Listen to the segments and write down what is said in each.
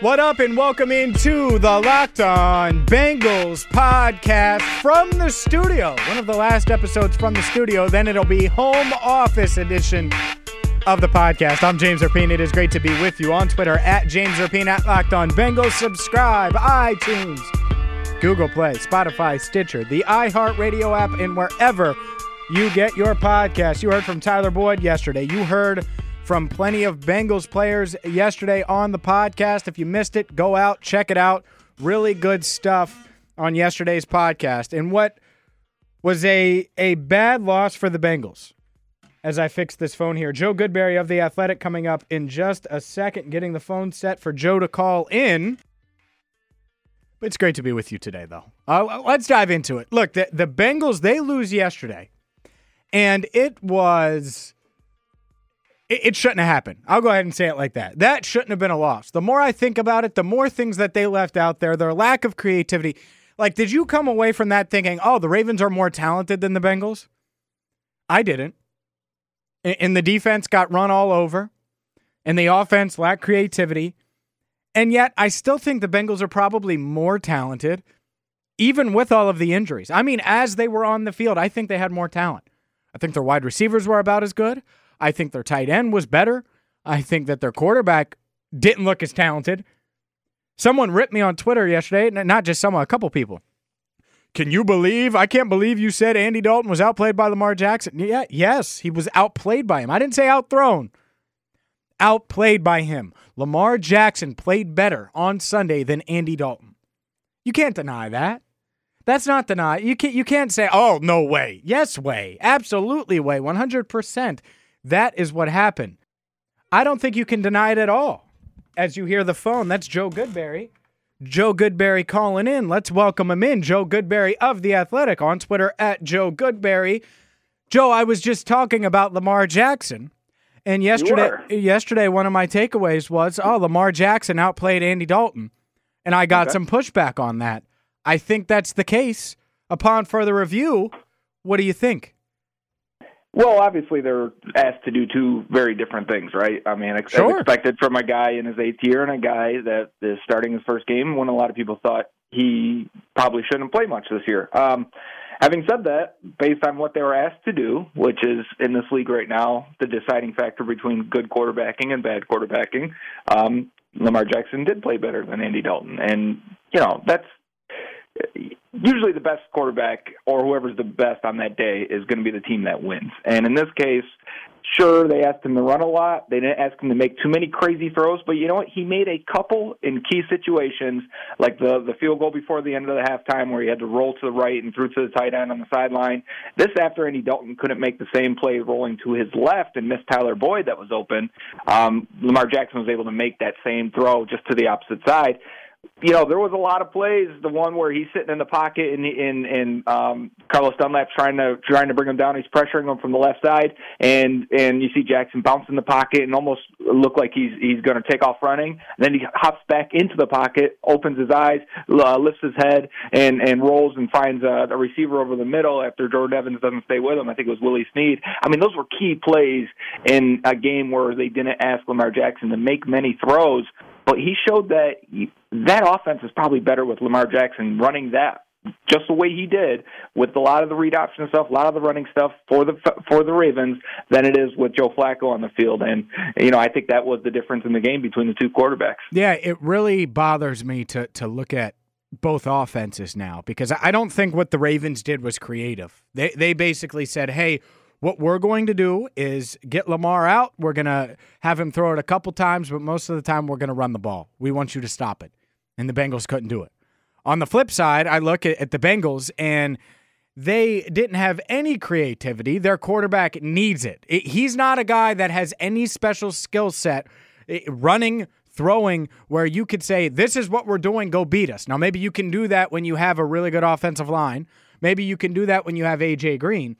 What up, and welcome into the Locked On Bengals podcast from the studio. One of the last episodes from the studio, then it'll be home office edition of the podcast. I'm James Rapien. It is great to be with you on Twitter at James Rapien at Locked On Bengals. Subscribe, iTunes, Google Play, Spotify, Stitcher, the iHeartRadio app, and wherever you get your podcast. You heard from Tyler Boyd yesterday. You heard from plenty of Bengals players yesterday on the podcast. If you missed it, go out, check it out. Really good stuff on yesterday's podcast. And what was a a bad loss for the Bengals. As I fix this phone here, Joe Goodberry of the Athletic coming up in just a second, getting the phone set for Joe to call in. It's great to be with you today, though. Uh, let's dive into it. Look, the, the Bengals, they lose yesterday, and it was it, it shouldn't have happened. I'll go ahead and say it like that. That shouldn't have been a loss. The more I think about it, the more things that they left out there, their lack of creativity. Like, did you come away from that thinking, oh, the Ravens are more talented than the Bengals? I didn't. And the defense got run all over, and the offense lacked creativity. And yet, I still think the Bengals are probably more talented, even with all of the injuries. I mean, as they were on the field, I think they had more talent. I think their wide receivers were about as good. I think their tight end was better. I think that their quarterback didn't look as talented. Someone ripped me on Twitter yesterday, not just someone, a couple people. Can you believe? I can't believe you said Andy Dalton was outplayed by Lamar Jackson. Yeah, yes, he was outplayed by him. I didn't say outthrown. Outplayed by him. Lamar Jackson played better on Sunday than Andy Dalton. You can't deny that. That's not deny. You can't you can't say, "Oh, no way." Yes, way. Absolutely way. 100%. That is what happened. I don't think you can deny it at all. As you hear the phone, that's Joe Goodberry. Joe Goodberry calling in. Let's welcome him in. Joe Goodberry of The Athletic on Twitter at Joe Goodberry. Joe, I was just talking about Lamar Jackson. And yesterday yesterday one of my takeaways was, oh, Lamar Jackson outplayed Andy Dalton. And I got okay. some pushback on that. I think that's the case. Upon further review, what do you think? Well, obviously they're asked to do two very different things, right? I mean, ex- sure. expected from a guy in his eighth year and a guy that is starting his first game when a lot of people thought he probably shouldn't play much this year. Um, having said that, based on what they were asked to do, which is in this league right now the deciding factor between good quarterbacking and bad quarterbacking, um, Lamar Jackson did play better than Andy Dalton, and you know that's usually the best quarterback or whoever's the best on that day is going to be the team that wins. And in this case, sure they asked him to run a lot. They didn't ask him to make too many crazy throws, but you know what? He made a couple in key situations, like the the field goal before the end of the halftime where he had to roll to the right and threw to the tight end on the sideline. This after Andy Dalton couldn't make the same play rolling to his left and missed Tyler Boyd that was open. Um, Lamar Jackson was able to make that same throw just to the opposite side you know, there was a lot of plays. The one where he's sitting in the pocket and and and um, Carlos Dunlap's trying to trying to bring him down. He's pressuring him from the left side, and and you see Jackson bounce in the pocket and almost look like he's he's going to take off running. And then he hops back into the pocket, opens his eyes, uh, lifts his head, and and rolls and finds a, a receiver over the middle after Jordan Evans doesn't stay with him. I think it was Willie Snead. I mean, those were key plays in a game where they didn't ask Lamar Jackson to make many throws, but he showed that that offense is probably better with Lamar Jackson running that just the way he did with a lot of the read option stuff, a lot of the running stuff for the for the Ravens than it is with Joe Flacco on the field. And you know, I think that was the difference in the game between the two quarterbacks. Yeah, it really bothers me to to look at both offenses now because I don't think what the Ravens did was creative. They they basically said, "Hey, what we're going to do is get Lamar out. We're going to have him throw it a couple times, but most of the time we're going to run the ball. We want you to stop it." And the Bengals couldn't do it. On the flip side, I look at, at the Bengals and they didn't have any creativity. Their quarterback needs it. it. He's not a guy that has any special skill set eh, running, throwing where you could say, This is what we're doing, go beat us. Now, maybe you can do that when you have a really good offensive line. Maybe you can do that when you have AJ Green.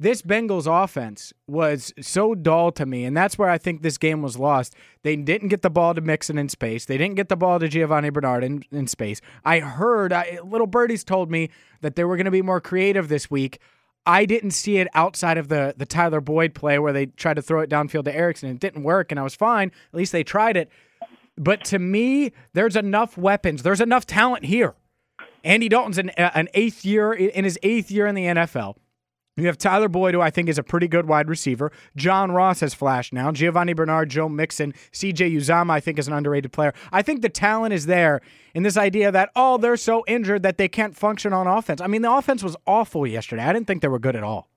This Bengals offense was so dull to me, and that's where I think this game was lost. They didn't get the ball to Mixon in space. They didn't get the ball to Giovani Bernard in, in space. I heard I, little birdies told me that they were going to be more creative this week. I didn't see it outside of the the Tyler Boyd play where they tried to throw it downfield to Erickson. It didn't work, and I was fine. At least they tried it. But to me, there's enough weapons. There's enough talent here. Andy Dalton's an, uh, an eighth year in his eighth year in the NFL. You have Tyler Boyd, who I think is a pretty good wide receiver. John Ross has flashed now. Giovani Bernard, Joe Mixon, CJ Uzomah, I think is an underrated player. I think the talent is there in this idea that, oh, they're so injured that they can't function on offense. I mean, the offense was awful yesterday. I didn't think they were good at all.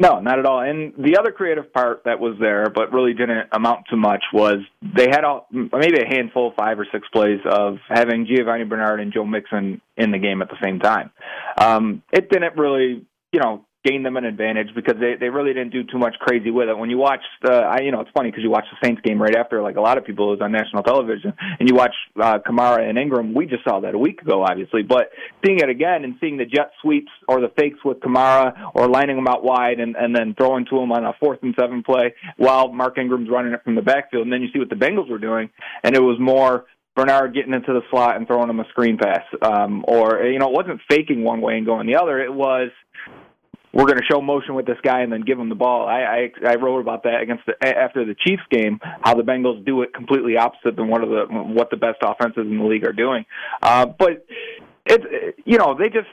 No, not at all. And the other creative part that was there, but really didn't amount to much, was they had all, maybe a handful, five or six plays of having Giovani Bernard and Joe Mixon in the game at the same time. Um, it didn't really, you know, gain them an advantage because they they really didn't do too much crazy with it. When you watch the, I you know it's funny because you watch the Saints game right after, like a lot of people, was on national television, and you watch uh, Kamara and Ingram. We just saw that a week ago, obviously, but seeing it again and seeing the jet sweeps or the fakes with Kamara or lining them out wide and and then throwing to him on a fourth and seven play while Mark Ingram's running it from the backfield, and then you see what the Bengals were doing, and it was more Bernard getting into the slot and throwing him a screen pass, um, or you know, it wasn't faking one way and going the other. It was we're going to show motion with this guy and then give him the ball. I, I I wrote about that against the after the Chiefs game, how the Bengals do it completely opposite than what of the what the best offenses in the league are doing. Uh, but it's you know they just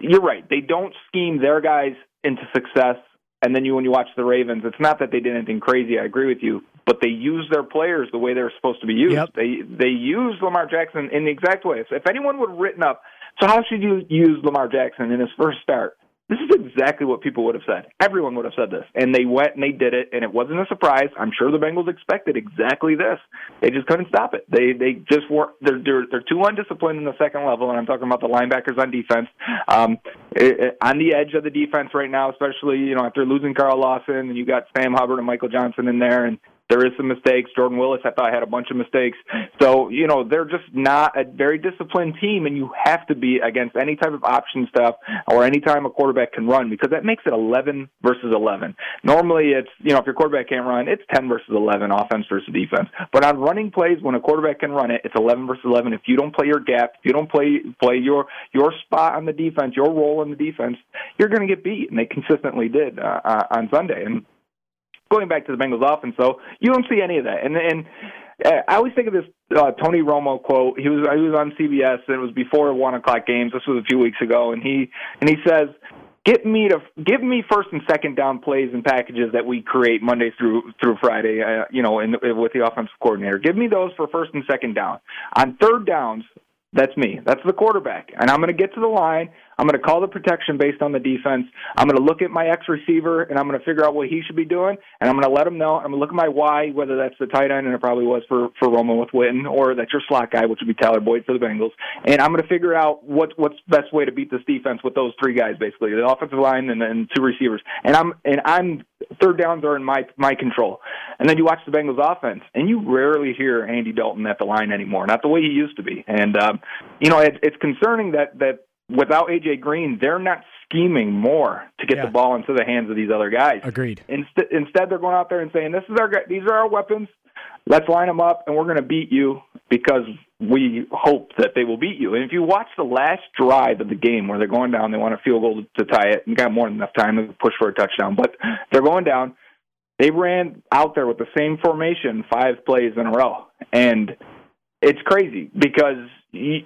you're right. They don't scheme their guys into success. And then you, when you watch the Ravens, it's not that they did anything crazy. I agree with you, but they use their players the way they're supposed to be used. Yep. They they use Lamar Jackson in the exact way. So if anyone would have written up, so how should you use Lamar Jackson in his first start? This is exactly what people would have said. Everyone would have said this. And they went and they did it, and it wasn't a surprise. I'm sure the Bengals expected exactly this. They just couldn't stop it. They they just weren't they're they're, they're too undisciplined in the second level, and I'm talking about the linebackers on defense. Um it, it, on the edge of the defense right now, especially, you know, after losing Carl Lawson and you got Sam Hubbard and Michael Johnson in there and there is some mistakes. Jordan Willis, I thought, had a bunch of mistakes. So, you know, they're just not a very disciplined team, and you have to be against any type of option stuff or any time a quarterback can run because that makes it 11 versus 11. Normally, it's, you know, if your quarterback can't run, it's 10 versus 11, offense versus defense. But on running plays, when a quarterback can run it, it's 11 versus 11. If you don't play your gap, if you don't play play your your spot on the defense, your role in the defense, you're going to get beat, and they consistently did uh, uh, on Sunday. And going back to the Bengals offense, though, you don't see any of that. And and uh, I always think of this uh, Tony Romo quote. He was he was on CBS. And it was before one o'clock games. This was a few weeks ago, and he and he says. Get me to give me first and second down plays and packages that we create Monday through through Friday. Uh, you know, in, with the offensive coordinator. Give me those for first and second down. On third downs, that's me. That's the quarterback. And I'm going to get to the line. I'm going to call the protection based on the defense. I'm going to look at my X receiver and I'm going to figure out what he should be doing. And I'm going to let him know. I'm going to look at my Y, whether that's the tight end, and it probably was for, for Romo with Witten, or that's your slot guy, which would be Tyler Boyd for the Bengals. And I'm going to figure out what, what's best way to beat this defense with those three guys, basically the offensive line and then two receivers. And I'm, and I'm, third downs are in my, my control. And then you watch the Bengals offense, and you rarely hear Andy Dalton at the line anymore, not the way he used to be. And, um, you know, it, it's concerning that, that, without AJ Green, they're not scheming more to get yeah. the ball into the hands of these other guys. Agreed. Instead, instead they're going out there and saying, "This is our these are our weapons. Let's line them up, and we're going to beat you because we hope that they will beat you." And if you watch the last drive of the game where they're going down, they want a field goal to tie it, and got more than enough time to push for a touchdown, but they're going down. They ran out there with the same formation five plays in a row, and it's crazy because you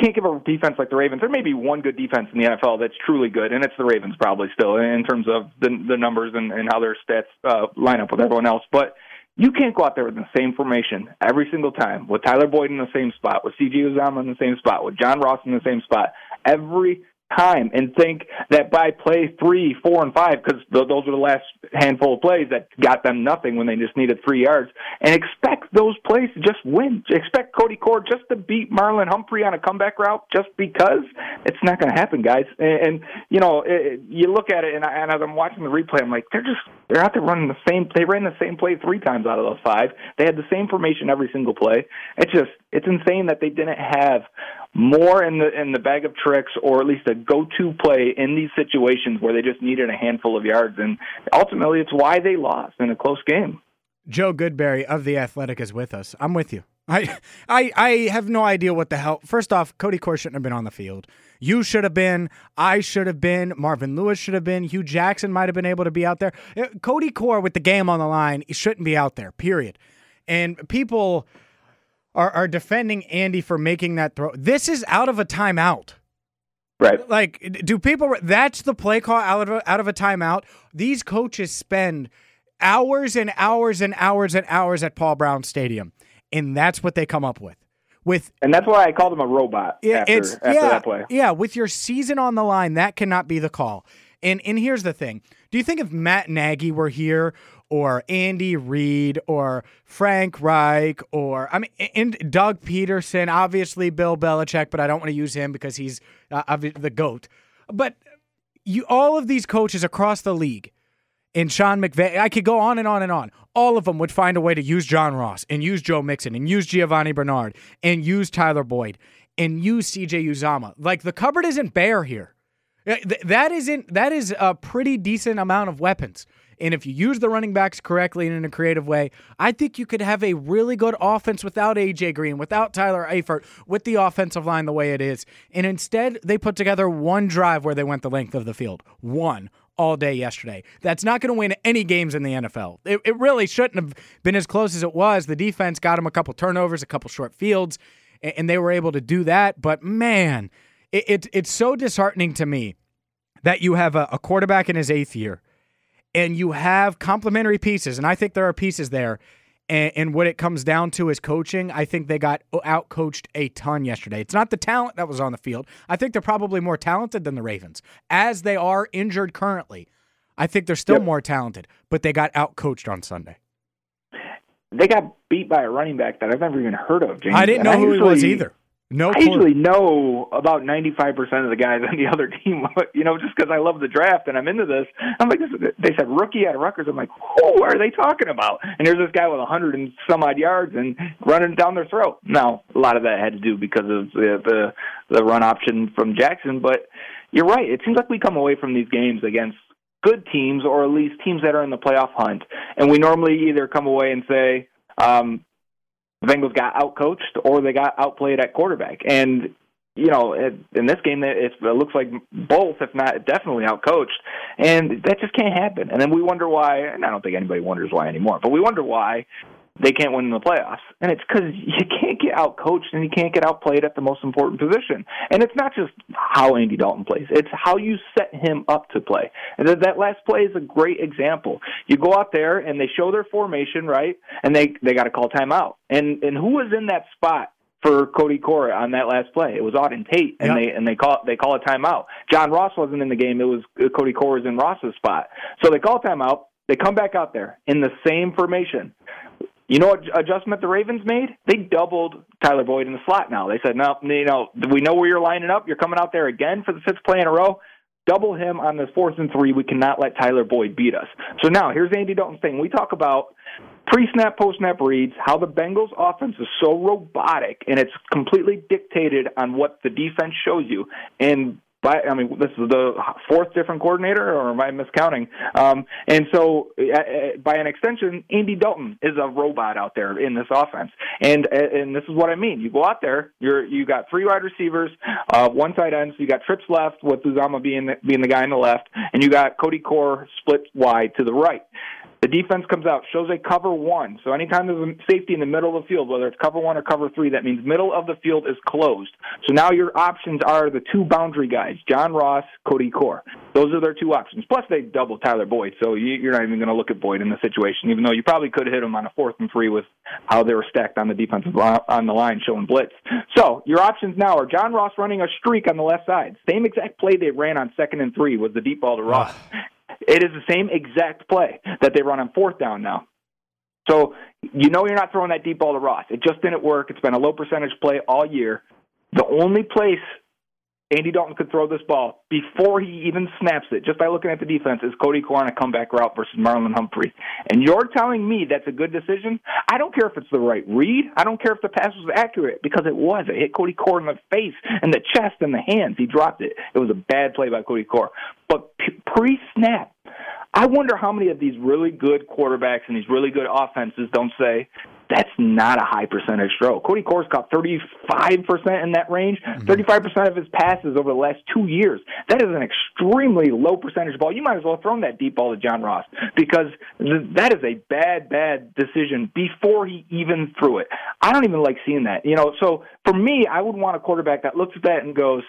can't give a defense like the Ravens. There may be one good defense in the NFL that's truly good, and it's the Ravens probably still in terms of the the numbers and, and how their stats uh, line up with everyone else. But you can't go out there with the same formation every single time with Tyler Boyd in the same spot, with C.J. Uzomah in the same spot, with John Ross in the same spot every time and think that by play three, four, and five, because th- those are the last handful of plays that got them nothing when they just needed three yards, and expect those plays to just win. Expect Cody Core just to beat Marlon Humphrey on a comeback route just because it's not going to happen, guys. And, and you know, it, you look at it, and, I, and as I'm watching the replay, I'm like, they're just they're out there running the same. They ran the same play three times out of those five. They had the same formation every single play. It's just it's insane that they didn't have more in the in the bag of tricks or at least a go-to play in these situations where they just needed a handful of yards and ultimately it's why they lost in a close game. Joe Goodberry of the Athletic is with us. I'm with you. I I I have no idea what the hell. First off, Cody Core shouldn't have been on the field. You should have been. I should have been. Marvin Lewis should have been. Hue Jackson might have been able to be out there. Uh, Cody Core with the game on the line, shouldn't be out there. Period. And people are, are defending Andy for making that throw. This is out of a timeout. Right. Like, do people, that's the play call out of, out of a timeout. These coaches spend hours and hours and hours and hours at Paul Brown Stadium, and that's what they come up with. With and that's why I called him a robot. After, it's after yeah, that play. yeah. With your season on the line, that cannot be the call. And and here's the thing: Do you think if Matt Nagy were here, or Andy Reid or Frank Reich or I mean and Doug Pederson, obviously Bill Belichick, but I don't want to use him because he's uh, the goat. But you all of these coaches across the league and Sean McVay, I could go on and on and on. All of them would find a way to use John Ross and use Joe Mixon and use Giovani Bernard and use Tyler Boyd and use CJ Uzomah. Like the cupboard isn't bare here. That isn't that is a pretty decent amount of weapons. And if you use the running backs correctly and in a creative way, I think you could have a really good offense without AJ Green, without Tyler Eifert, with the offensive line the way it is. And instead, they put together one drive where they went the length of the field. One all day yesterday. That's not going to win any games in the NFL. It, it, really shouldn't have been as close as it was. The defense got them a couple turnovers, a couple short fields, and, and they were able to do that. But man, it, it, it's so disheartening to me that you have a, a quarterback in his eighth year and you have complementary pieces, and I think there are pieces there. And, and what it comes down to is coaching. I think they got uh, out coached a ton yesterday. It's not the talent that was on the field. I think they're probably more talented than the Ravens, as they are injured currently. I think they're still yep. more talented, but they got out coached on Sunday. They got beat by a running back that I've never even heard of. James. I didn't know who he was either. No, I usually know about ninety five percent of the guys on the other team. You know, just because I love the draft and I'm into this. I'm like, this they said rookie out of Rutgers. I'm like, who are they talking about? And there's this guy with a hundred and some odd yards and running down their throat. Now, a lot of that had to do because of the the, the run option from Jackson, but you're right. It seems like we come away from these games against good teams or at least teams that are in the playoff hunt, and we normally either come away and say. Um, the Bengals got outcoached or they got outplayed at quarterback. And you know, in this game, it looks like both, if not definitely outcoached, and that just can't happen. And then we wonder why. And I don't think anybody wonders why anymore, but we wonder why they can't win in the playoffs. And it's because you can't get out coached and you can't get outplayed at the most important position. And it's not just how Andy Dalton plays, it's how you set him up to play. And that last play is a great example. You go out there and they show their formation, right? And they, they got to call timeout. And, and who was in that spot? For Cody Core on that last play, it was Auden Tate, and yep. they and they call they call a timeout. John Ross wasn't in the game; it was uh, Cody Core was in Ross's spot. So they call timeout. They come back out there in the same formation. You know what adjustment the Ravens made? They doubled Tyler Boyd in the slot now. They said, no, you know, we know where you're lining up. You're coming out there again for the fifth play in a row. Double him on this fourth and three. We cannot let Tyler Boyd beat us. So now here's Andy Dalton's thing. We talk about pre-snap, post-snap reads, how the Bengals offense is so robotic and it's completely dictated on what the defense shows you. And by I mean this is the fourth different coordinator, or am I miscounting? Um, and so, uh, by an extension, Andy Dalton is a robot out there in this offense, and and this is what I mean. You go out there, you're you got three wide receivers, uh, one tight end, so you got trips left with Uzomah being the, being the guy on the left, and you got Cody Core split wide to the right The defense comes out, shows a cover one. So anytime there's a safety in the middle of the field, whether it's cover one or cover three, that means middle of the field is closed. So now your options are the two boundary guys, John Ross, Cody Core. Those are their two options. Plus they double Tyler Boyd, so you're not even going to look at Boyd in the situation, even though you probably could hit him on a fourth and three with how they were stacked on the defensive line, on the line showing blitz. So your options now are John Ross running a streak on the left side. Same exact play they ran on second and three was the deep ball to Ross. Ah. It is the same exact play that they run on fourth down now. So you know you're not throwing that deep ball to Ross. It just didn't work. It's been a low percentage play all year. The only place Andy Dalton could throw this ball before he even snaps it, just by looking at the defense, is Cody on a comeback route versus Marlon Humphrey. And you're telling me that's a good decision? I don't care if it's the right read. I don't care if the pass was accurate because it was. It hit Cody Core in the face and the chest and the hands. He dropped it. It was a bad play by Cody Core. But pre snap, I wonder how many of these really good quarterbacks and these really good offenses don't say, that's not a high percentage throw. Cody Core's caught 35% in that range, mm-hmm. 35% of his passes over the last two years. That is an extremely low percentage ball. You might as well have thrown that deep ball to John Ross because th- that is a bad, bad decision before he even threw it. I don't even like seeing that. You know, so for me, I would want a quarterback that looks at that and goes,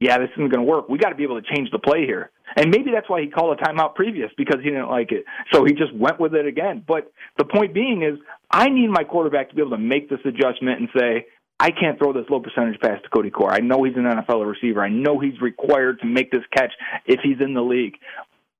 yeah, this isn't going to work. We got to be able to change the play here. And maybe that's why he called a timeout previous because he didn't like it. So he just went with it again. But the point being is, I need my quarterback to be able to make this adjustment and say, I can't throw this low percentage pass to Cody Core. I know he's an NFL receiver. I know he's required to make this catch if he's in the league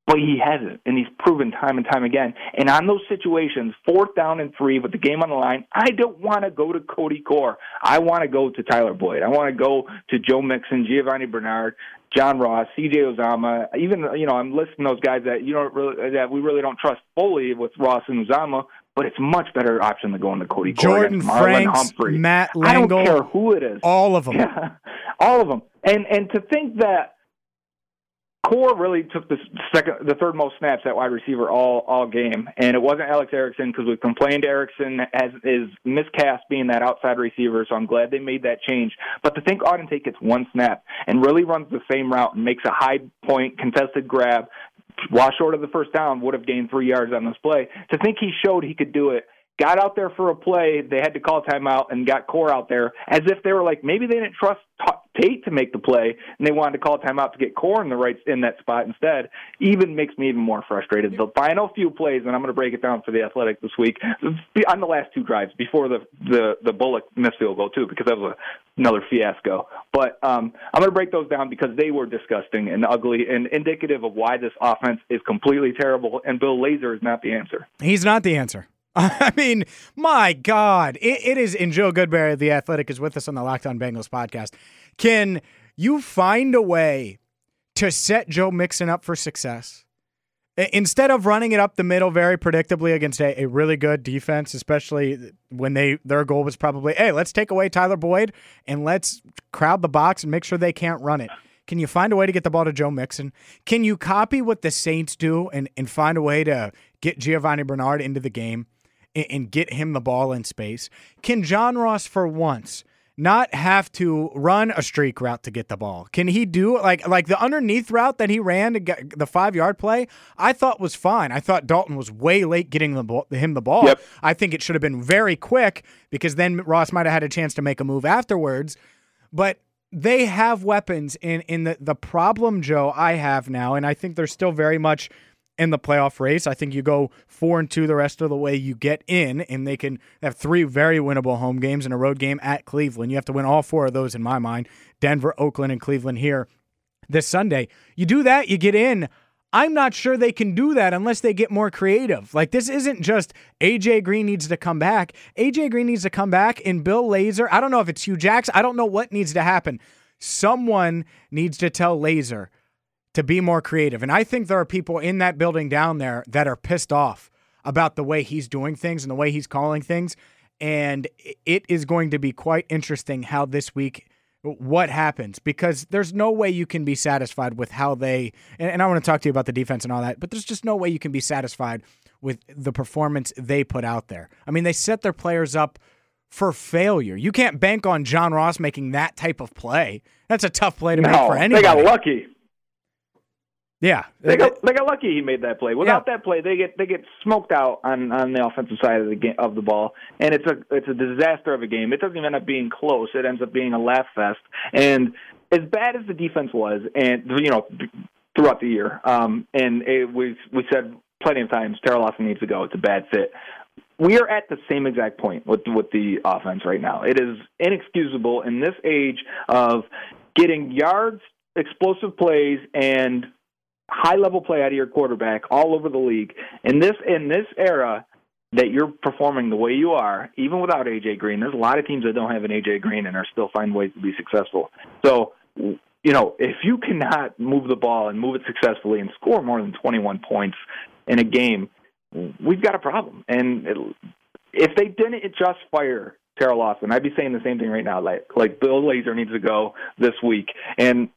but he hasn't, and he's proven time and time again. And on those situations, fourth down and three with the game on the line, I don't want to go to Cody Core. I want to go to Tyler Boyd. I want to go to Joe Mixon, Giovani Bernard, John Ross, C.J. Uzomah. Even you know, I'm listing those guys that you don't really that we really don't trust fully with Ross and Uzomah. But it's much better option than going to Cody Jordan Core Franks, Humphrey. Matt Langle. I don't care who it is. All of them. Yeah, all of them. And and to think that Core really took the second, the third most snaps at wide receiver all all game, and it wasn't Alex Erickson because we complained Erickson has is miscast being that outside receiver. So I'm glad they made that change. But to think Auden Tate gets one snap and really runs the same route and makes a high point contested grab, while short of the first down, would have gained three yards on this play. To think he showed he could do it got out there for a play. They had to call timeout and got Core out there as if they were like maybe they didn't trust Tate to make the play and they wanted to call timeout to get Core in the right in that spot instead. Even makes me even more frustrated. The final few plays, and I'm going to break it down for the Athletic this week on the last two drives before the the the Bullock missed field goal too because that was a, another fiasco. But um, I'm going to break those down because they were disgusting and ugly and indicative of why this offense is completely terrible. And Bill Lazor is not the answer. He's not the answer. I mean, my God, it, it is. And Joe Goodberry, the athletic, is with us on the Locked On Bengals podcast. Can you find a way to set Joe Mixon up for success? Instead of running it up the middle very predictably against a, a really good defense, especially when they their goal was probably, hey, let's take away Tyler Boyd and let's crowd the box and make sure they can't run it. Can you find a way to get the ball to Joe Mixon? Can you copy what the Saints do and, and find a way to get Giovani Bernard into the game? And, get him the ball in space? Can John Ross, for once, not have to run a streak route to get the ball? Can he do like like the underneath route that he ran to get the five yard play? I thought was fine. I thought Dalton was way late getting the ball, him the ball. Yep. I think it should have been very quick because then Ross might have had a chance to make a move afterwards. But they have weapons in in the the problem Joe I have now, and I think they're still very much in the playoff race. I think you go four and two the rest of the way you get in, and they can have three very winnable home games and a road game at Cleveland. You have to win all four of those in my mind Denver, Oakland, and Cleveland here this Sunday. You do that, you get in. I'm not sure they can do that unless they get more creative. Like, this isn't just AJ Green needs to come back. AJ Green needs to come back, and Bill Lazor, I don't know if it's Hue Jackson, I don't know what needs to happen. Someone needs to tell Lazor to be more creative. And I think there are people in that building down there that are pissed off about the way he's doing things and the way he's calling things. And it is going to be quite interesting how this week what happens because there's no way you can be satisfied with how they and, and I want to talk to you about the defense and all that, but there's just no way you can be satisfied with the performance they put out there. I mean, they set their players up for failure. You can't bank on John Ross making that type of play. That's a tough play to no, make for anybody. They got lucky. Yeah, they got they got lucky he made that play. Without yeah. that play, they get they get smoked out on on the offensive side of the game of the ball, and it's a it's a disaster of a game. It doesn't even end up being close. It ends up being a laugh fest. And as bad as the defense was, and you know throughout the year, um, and it, we we said plenty of times Teryl Austin needs to go. It's a bad fit. We are at the same exact point with with the offense right now. It is inexcusable in this age of getting yards, explosive plays, and high level play out of your quarterback all over the league. In this in this era that you're performing the way you are, even without AJ Green, there's a lot of teams that don't have an AJ Green and are still finding ways to be successful. So you know, if you cannot move the ball and move it successfully and score more than 21 points in a game, we've got a problem. And it, if they didn't just fire Teryl Austin, I'd be saying the same thing right now. Like, like Bill Lazor needs to go this week, and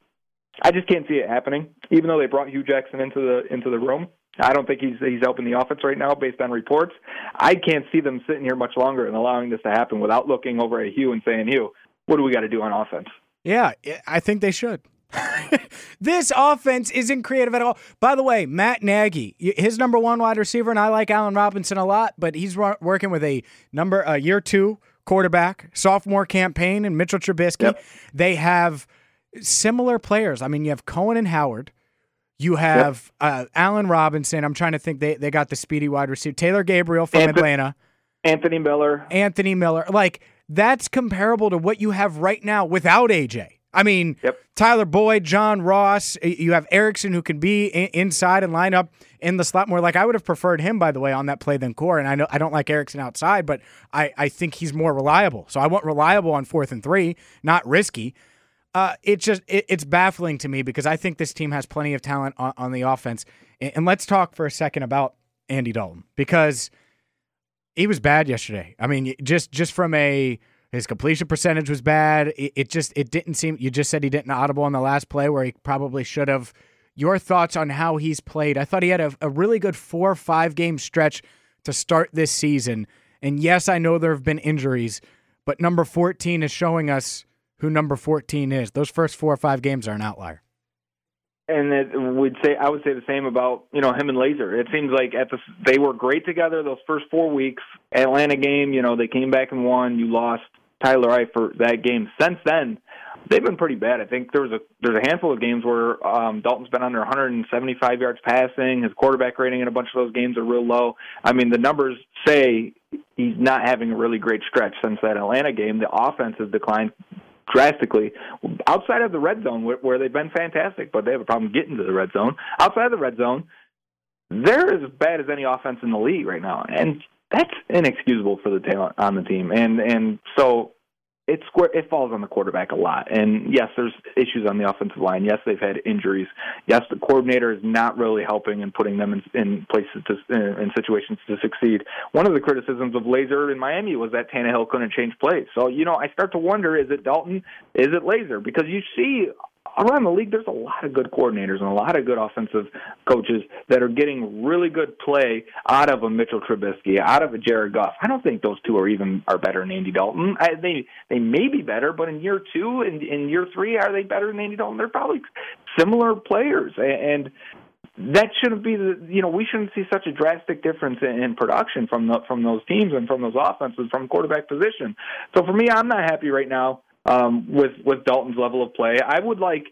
I just can't see it happening. Even though they brought Hue Jackson into the into the room, I don't think he's he's helping the offense right now based on reports. I can't see them sitting here much longer and allowing this to happen without looking over at Hue and saying, "Hue, what do we got to do on offense?" Yeah, I think they should. this offense isn't creative at all. By the way, Matt Nagy, his number one wide receiver, and I like Allen Robinson a lot, but he's working with a number a year two quarterback, sophomore campaign, and Mitchell Trubisky. Yep. They have similar players. I mean, you have Cohen and Howard. You have yep. uh, Allen Robinson. I'm trying to think. They they got the speedy wide receiver Taylor Gabriel from Anthony, Atlanta. Anthony Miller. Anthony Miller. Like that's comparable to what you have right now without AJ. I mean, yep. Tyler Boyd, John Ross. You have Erickson who can be inside and line up in the slot more. Like I would have preferred him, by the way, on that play than Core. And I know I don't like Erickson outside, but I, I think he's more reliable. So I want reliable on fourth and three, not risky. Uh, it just it, it's baffling to me because I think this team has plenty of talent on, on the offense. And, and let's talk for a second about Andy Dalton because he was bad yesterday. I mean, just just from a his completion percentage was bad. It, it, just it didn't seem. You just said he didn't audible on the last play where he probably should have. Your thoughts on how he's played? I thought he had a, a really good four or five game stretch to start this season. And yes, I know there have been injuries, but number 14 is showing us who number 14 is. Those first four or five games are an outlier. And it would say I would say the same about you know him and Lazor. It seems like at the they were great together those first four weeks. Atlanta game, you know they came back and won. You lost Tyler Eifert that game. Since then, they've been pretty bad. I think there was a there's a handful of games where um, Dalton's been under 175 yards passing. His quarterback rating in a bunch of those games are real low. I mean, the numbers say he's not having a really great stretch since that Atlanta game. The offense has declined drastically outside of the red zone where, where they've been fantastic, but they have a problem getting to the red zone. Outside of the red zone, they're as bad as any offense in the league right now, and that's inexcusable for the talent on the team. And and so it square it falls on the quarterback a lot. And yes, there's issues on the offensive line. Yes, they've had injuries. Yes, the coordinator is not really helping and putting them in, in places to uh, in situations to succeed. One of the criticisms of Lazor in Miami was that Tannehill couldn't change plays. So you know, I start to wonder: is it Dalton? Is it Lazor? Because you see around the league, there's a lot of good coordinators and a lot of good offensive coaches that are getting really good play out of a Mitchell Trubisky, out of a Jared Goff. I don't think those two are even are better than Andy Dalton. I, they they may be better, but in year two and in year three, are they better than Andy Dalton? They're probably similar players, and that shouldn't be the you know we shouldn't see such a drastic difference in, in production from the, from those teams and from those offenses from quarterback position. So for me, I'm not happy right now um, with with Dalton's level of play. I would like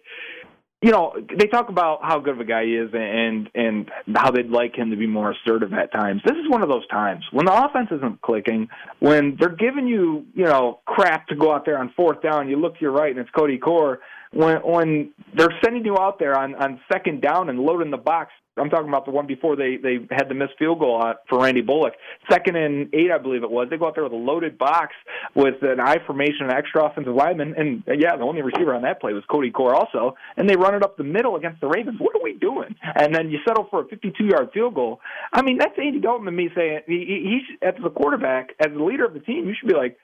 you know, they talk about how good of a guy he is and and how they'd like him to be more assertive at times. This is one of those times when the offense isn't clicking, when they're giving you, you know, crap to go out there on fourth down, you look to your right and it's Cody Core. When when they're sending you out there on on second down and loading the box I'm talking about the one before they they had the missed field goal for Randy Bullock. Second and eight, I believe it was. They go out there with a loaded box with an I formation, an extra offensive lineman, and yeah, the only receiver on that play was Cody Core also. And they run it up the middle against the Ravens. What are we doing? And then you settle for a 52-yard field goal. I mean, that's Andy Dalton to me saying he, he's as the quarterback, as the leader of the team. You should be like,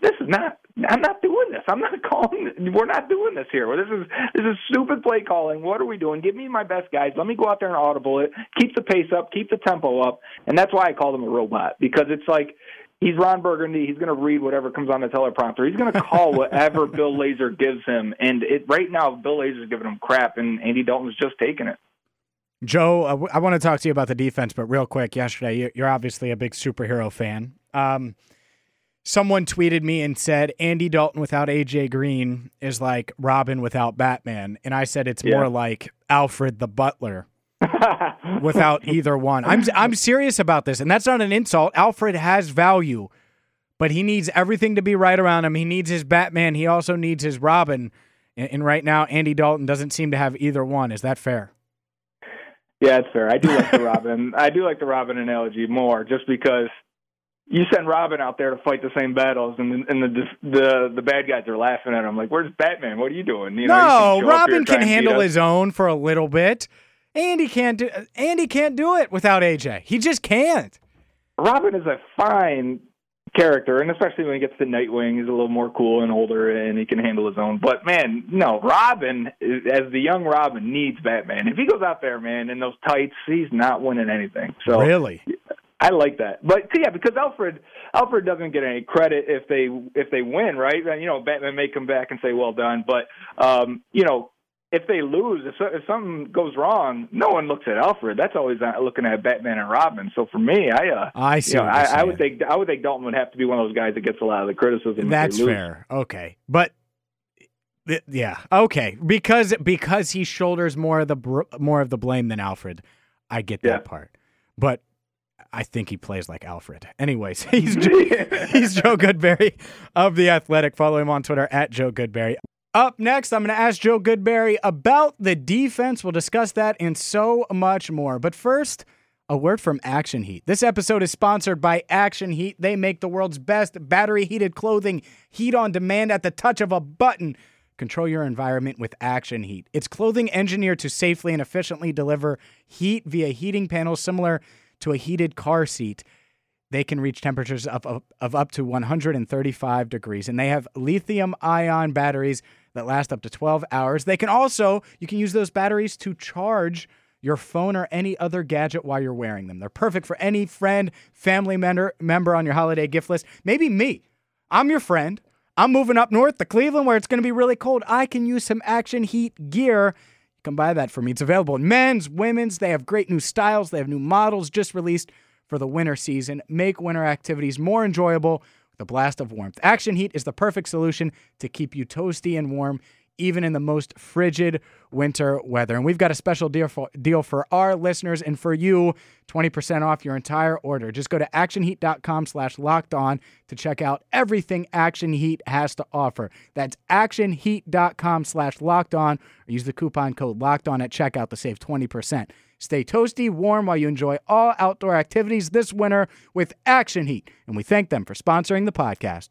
this is not I'm not doing this. I'm not calling we're not doing this here. This is this is stupid play calling. What are we doing? Give me my best guys. Let me go out there and audible it. Keep the pace up, keep the tempo up. And that's why I call him a robot because it's like he's Ron Burgundy. He's going to read whatever comes on the teleprompter. He's going to call whatever Bill Lazor gives him. And it right now, Bill Lazor's giving him crap, and Andy Dalton's just taking it. Joe, uh, I want to talk to you about the defense, but real quick, yesterday, you're obviously a big superhero fan. Um, someone tweeted me and said Andy Dalton without AJ Green is like Robin without Batman, and I said it's yeah. more like Alfred the Butler without either one. I'm I'm serious about this, and that's not an insult. Alfred has value, but he needs everything to be right around him. He needs his Batman. He also needs his Robin, and, and right now Andy Dalton doesn't seem to have either one. Is that fair? Yeah, it's fair. I do like the Robin. I do like the Robin analogy more, just because you send Robin out there to fight the same battles, and the, and the the the bad guys are laughing at him like, "Where's Batman? What are you doing?" You know, no, Robin can handle his own for a little bit. Andy can't do. Andy can't do it without AJ. He just can't. Robin is a fine character, and especially when he gets to Nightwing, he's a little more cool and older, and he can handle his own. But man, no, Robin, as the young Robin, needs Batman. If he goes out there, man, in those tights, he's not winning anything. So really, I like that. But yeah, because Alfred Alfred doesn't get any credit if they if they win, right? You know, Batman may come back and say, "Well done," but um, you know, if they lose, if, if something goes wrong, no one looks at Alfred. That's always looking at Batman and Robin. So for me, I uh, I see. You know, I, I, would think I would think Dalton would have to be one of those guys that gets a lot of the criticism. That's fair. Okay, but yeah, okay, because because he shoulders more of the more of the blame than Alfred. I get that yeah. part, but I think he plays like Alfred. Anyways, he's he's Joe Goodberry of the Athletic. Follow him on Twitter at Joe Goodberry. Up next, I'm going to ask Joe Goodberry about the defense. We'll discuss that and so much more. But first, a word from Action Heat. This episode is sponsored by Action Heat. They make the world's best battery heated clothing, heat on demand at the touch of a button. Control your environment with Action Heat. It's clothing engineered to safely and efficiently deliver heat via heating panels similar to a heated car seat they can reach temperatures of, of, of, up to 135 degrees and they have lithium ion batteries that last up to 12 hours. They can also, you can use those batteries to charge your phone or any other gadget while you're wearing them. They're perfect for any friend, family member, member on your holiday gift list. Maybe me. I'm your friend. I'm moving up north to Cleveland where it's going to be really cold. I can use some action heat gear. Can buy that for me. It's available in men's, women's. They have great new styles. They have new models just released for the winter season. Make winter activities more enjoyable the blast of warmth. Action Heat is the perfect solution to keep you toasty and warm even in the most frigid winter weather. And we've got a special deal for, deal for our listeners and for you, 20% off your entire order. Just go to actionheat.com slash locked on to check out everything Action Heat has to offer. That's actionheat.com slash locked on use the coupon code locked on at checkout to save 20%. Stay toasty, warm while you enjoy all outdoor activities this winter with Action Heat. And we thank them for sponsoring the podcast.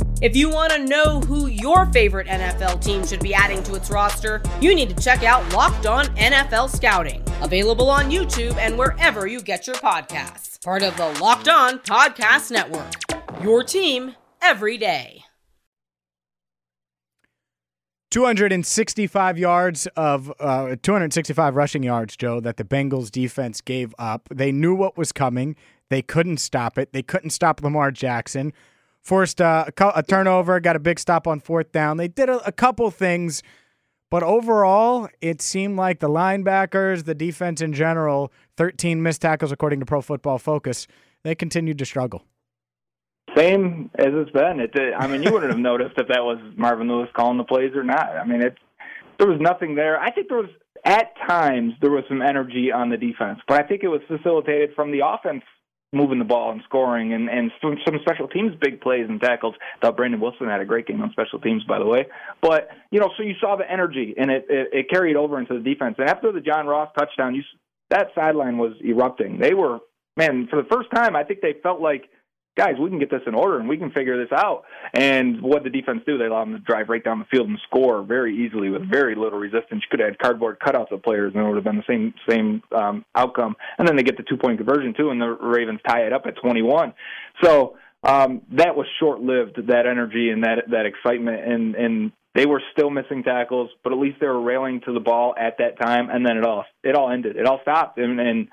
If you want to know who your favorite NFL team should be adding to its roster, you need to check out Locked On NFL Scouting, available on YouTube and wherever you get your podcasts. Part of the Locked On Podcast Network. Your team every day. 265 yards of uh, 265 rushing yards, Joe, that the Bengals defense gave up. They knew what was coming. They couldn't stop it. They couldn't stop Lamar Jackson forced uh, a, a, turnover, got a big stop on fourth down. They did a, a couple things, but overall, it seemed like the linebackers, the defense in general, 13 missed tackles according to Pro Football Focus, they continued to struggle. Same as it's been. It, I mean, you wouldn't have noticed if that was Marvin Lewis calling the plays or not. I mean, it there was nothing there. I think there was at times there was some energy on the defense, but I think it was facilitated from the offense moving the ball and scoring and, and some, some special teams big plays and tackles. Thought Brandon Wilson had a great game on special teams, by the way. But, you know, so you saw the energy and it, it, it carried over into the defense. And after the John Ross touchdown, you, that sideline was erupting. They were, man, for the first time, I think they felt like – guys, we can get this in order and we can figure this out. And what the defense do? They allow them to drive right down the field and score very easily with very little resistance. You could have had cardboard cutouts of players and it would have been the same same um, outcome. And then they get the two point conversion too, and the Ravens tie it up at 21. So um, that was short lived. That energy and that that excitement, and and they were still missing tackles, but at least they were railing to the ball at that time, and then it all it all ended. It all stopped, and, and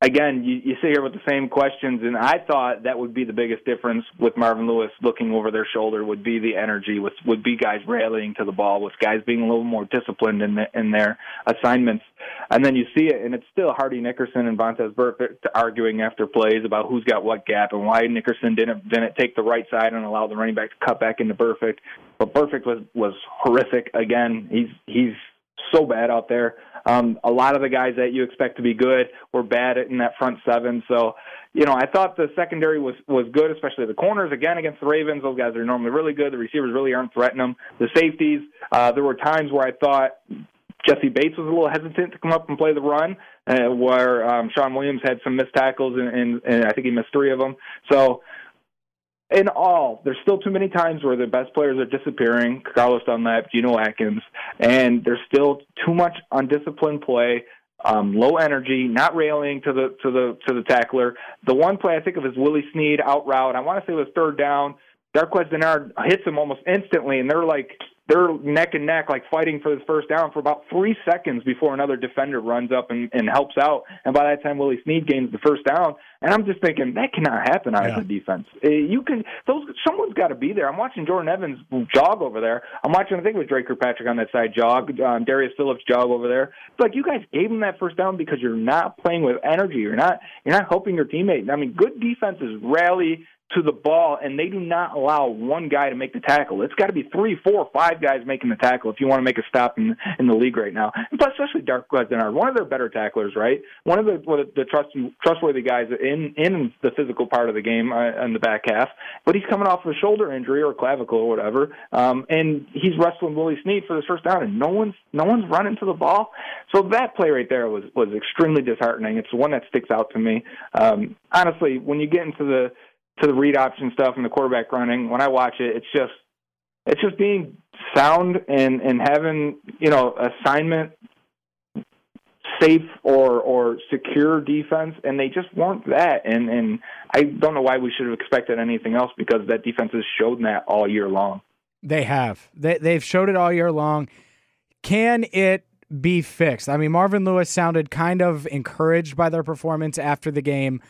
again, you, you sit here with the same questions, and I thought that would be the biggest difference with Marvin Lewis looking over their shoulder would be the energy, with would be guys rallying to the ball, with guys being a little more disciplined in the, in their assignments, and then you see it, and it's still Hardy Nickerson and Vontaze Burfict arguing after plays about who's got what gap and why Nickerson didn't didn't take the right side and allow the running back to cut back into Burfict, but Burfict was was horrific again. He's he's so bad out there. Um, a lot of the guys that you expect to be good were bad in that front seven. So, you know, I thought the secondary was was good, especially the corners. Again, against the Ravens, those guys are normally really good. The receivers really aren't threatening them. The safeties, uh, there were times where I thought Jessie Bates was a little hesitant to come up and play the run, uh, where um, Shawn Williams had some missed tackles, and, and, and I think he missed three of them. So in all, there's still too many times where the best players are disappearing. Carlos Dunlap, Geno Atkins, and there's still too much undisciplined play, um, low energy, not railing to the to the to the tackler. The one play I think of is Willie Snead out route. I want to say it was third down. Darqueze Dennard hits him almost instantly, and they're like they're neck and neck, like fighting for the first down for about three seconds before another defender runs up and, and helps out. And by that time, Willie Snead gains the first down. And I'm just thinking that cannot happen out yeah. the defense. Uh, you can those someone's got to be there. I'm watching Jordan Evans jog over there. I'm watching I think it was Dre Kirkpatrick on that side jog. Um, Darius Phillips jog over there. It's like you guys gave him that first down because you're not playing with energy. You're not you're not helping your teammate. I mean, good defenses rally to the ball, and they do not allow one guy to make the tackle. It's got to be three, four, five guys making the tackle if you want to make a stop in in the league right now. And plus, especially Darqueze Dennard, one of their better tacklers, right? One of the of the trust, trustworthy guys in in the physical part of the game uh, in the back half. But he's coming off of a shoulder injury or clavicle or whatever, um, and he's wrestling Willie Snead for the first down, and no one's no one's running to the ball. So that play right there was was extremely disheartening. It's the one that sticks out to me. Um, honestly, when you get into the to the read option stuff and the quarterback running, when I watch it, it's just it's just being sound and and having you know assignment safe or or secure defense and they just weren't that and and I don't know why we should have expected anything else because that defense has shown that all year long. They have. They they've showed it all year long. Can it be fixed? I mean Marvin Lewis sounded kind of encouraged by their performance after the game.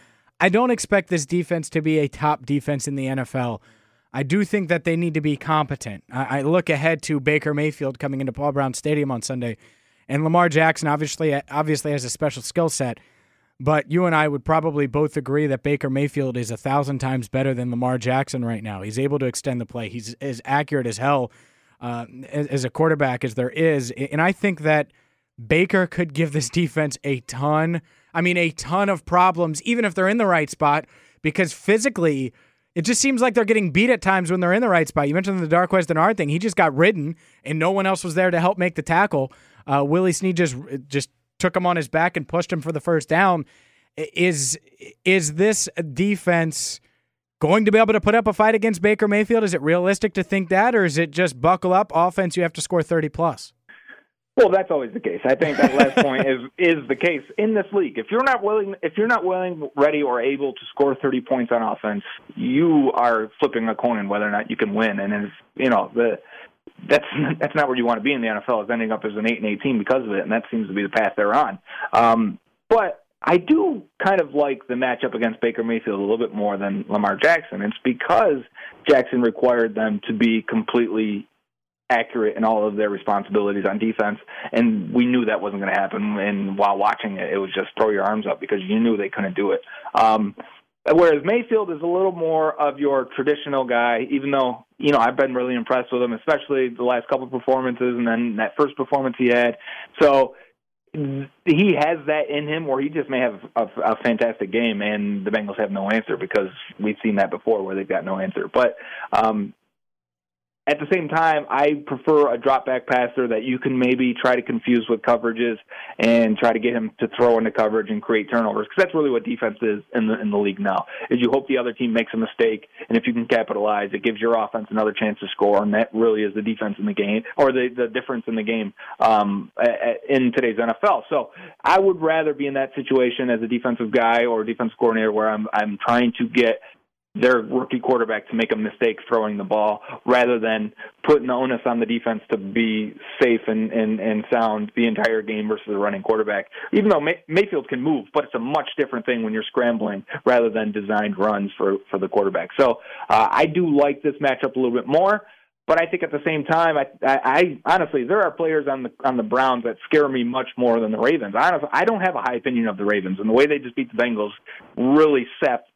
I don't expect this defense to be a top defense in the NFL. I do think that they need to be competent. I, I look ahead to Baker Mayfield coming into Paul Brown Stadium on Sunday, and Lamar Jackson obviously obviously has a special skill set. But you and I would probably both agree that Baker Mayfield is a thousand times better than Lamar Jackson right now. He's able to extend the play. He's as accurate as hell uh, as, as a quarterback as there is, and I think that Baker could give this defense a ton I mean, a ton of problems, even if they're in the right spot, because physically, it just seems like they're getting beat at times when they're in the right spot. You mentioned the Darqueze Dennard thing; he just got ridden, and no one else was there to help make the tackle. Uh, Willie Snead just just took him on his back and pushed him for the first down. Is is this defense? going to be able to put up a fight against Baker Mayfield? Is it realistic to think that, or is it just buckle up offense? You have to score 30 plus. Well, that's always the case. I think that last point is is the case in this league. If you're not willing, if you're not willing, ready, or able to score 30 points on offense, you are flipping a coin whether or not you can win. And if you know the that's that's not where you want to be in the NFL. Is ending up as an eight and 18 because of it, and that seems to be the path they're on. Um, but I do kind of like the matchup against Baker Mayfield a little bit more than Lamar Jackson. It's because Jackson required them to be completely accurate in all of their responsibilities on defense, and we knew that wasn't going to happen. And while watching it, it was just throw your arms up because you knew they couldn't do it. Um, whereas Mayfield is a little more of your traditional guy, even though you know I've been really impressed with him, especially the last couple of performances, and then that first performance he had. So he has that in him where he just may have a, a, fantastic game and the Bengals have no answer because we've seen that before where they've got no answer. But um, at the same time, I prefer a drop back passer that you can maybe try to confuse with coverages and try to get him to throw into coverage and create turnovers because that's really what defense is in the in the league now. Is you hope the other team makes a mistake and if you can capitalize, it gives your offense another chance to score, and that really is the defense in the game or the the difference in the game um, in today's NFL. So I would rather be in that situation as a defensive guy or a defensive coordinator where I'm I'm trying to get their rookie quarterback to make a mistake throwing the ball rather than putting the onus on the defense to be safe and, and, and sound the entire game versus the running quarterback. Even though May- Mayfield can move, but it's a much different thing when you're scrambling rather than designed runs for, for the quarterback. So uh, I do like this matchup a little bit more. But I think at the same time, I, I, I honestly there are players on the on the Browns that scare me much more than the Ravens. Honestly, I don't have a high opinion of the Ravens, and the way they just beat the Bengals really sapped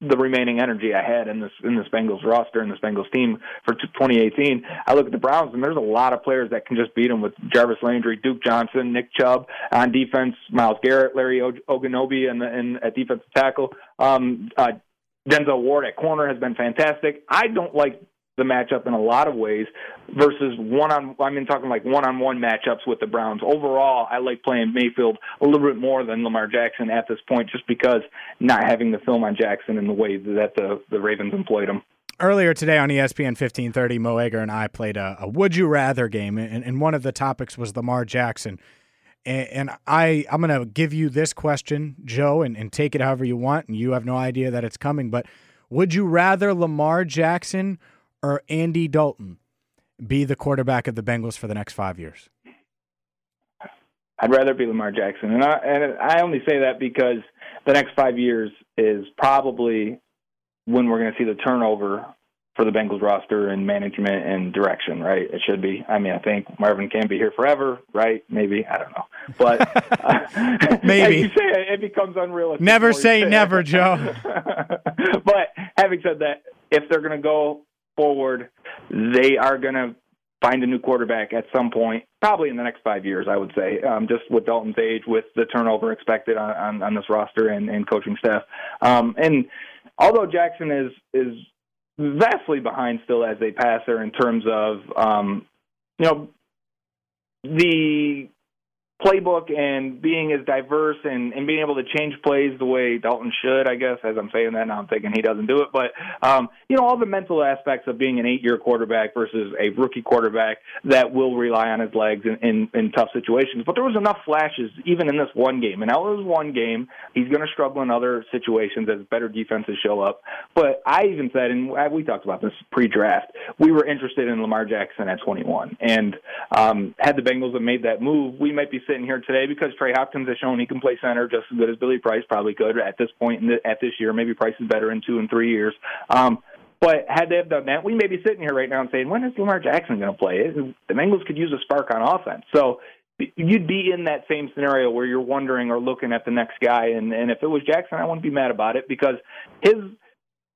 the remaining energy I had in this in this Bengals roster and this Bengals team for 2018. I look at the Browns and there's a lot of players that can just beat them with Jarvis Landry, Duke Johnson, Nick Chubb on defense, Myles Garrett, Larry Ogunjobi, and and at defensive tackle. Um, uh, Denzel Ward at corner has been fantastic. I don't like the matchup in a lot of ways versus one on I mean talking like one on one matchups with the Browns. Overall, I like playing Mayfield a little bit more than Lamar Jackson at this point just because not having the film on Jackson in the way that the the Ravens employed him. Earlier today on ESPN 1530, Mo Egger and I played a, a Would You Rather game, and, and one of the topics was Lamar Jackson. And, and I, I'm going to give you this question, Joe, and, and take it however you want, and you have no idea that it's coming. But would you rather Lamar Jackson or Andy Dalton be the quarterback of the Bengals for the next five years? I'd rather be Lamar Jackson, and I and I only say that because the next five years is probably when we're going to see the turnover for the Bengals roster and management and direction, right? It should be. I mean, I think Marvin can be here forever, right? Maybe I don't know, but uh, maybe you say it, it becomes unrealistic. Never say never, Joe. but having said that, if they're going to go forward, they are going to find a new quarterback at some point, probably in the next five years, I would say, um, just with Dalton's age, with the turnover expected on, on, on this roster and, and coaching staff. Um, and although Jackson is is vastly behind still as a passer in terms of um, you know the playbook and being as diverse and, and being able to change plays the way Dalton should, I guess, as I'm saying that now I'm thinking he doesn't do it. But, um, you know, all the mental aspects of being an eight year quarterback versus a rookie quarterback that will rely on his legs in, in, in tough situations. But there was enough flashes even in this one game. And that was one game. He's going to struggle in other situations as better defenses show up. But I even said, and we talked about this pre draft, we were interested in Lamar Jackson at 21. And um, had the Bengals have made that move, we might be sitting here today because Trey Hopkins has shown he can play center just as good as Billy Price probably could at this point in the, at this year. Maybe Price is better in two and three years. Um, but had they have done that, we may be sitting here right now and saying, when is Lamar Jackson going to play? The Bengals could use a spark on offense. So you'd be in that same scenario where you're wondering or looking at the next guy. And, and if it was Jackson, I wouldn't be mad about it because his –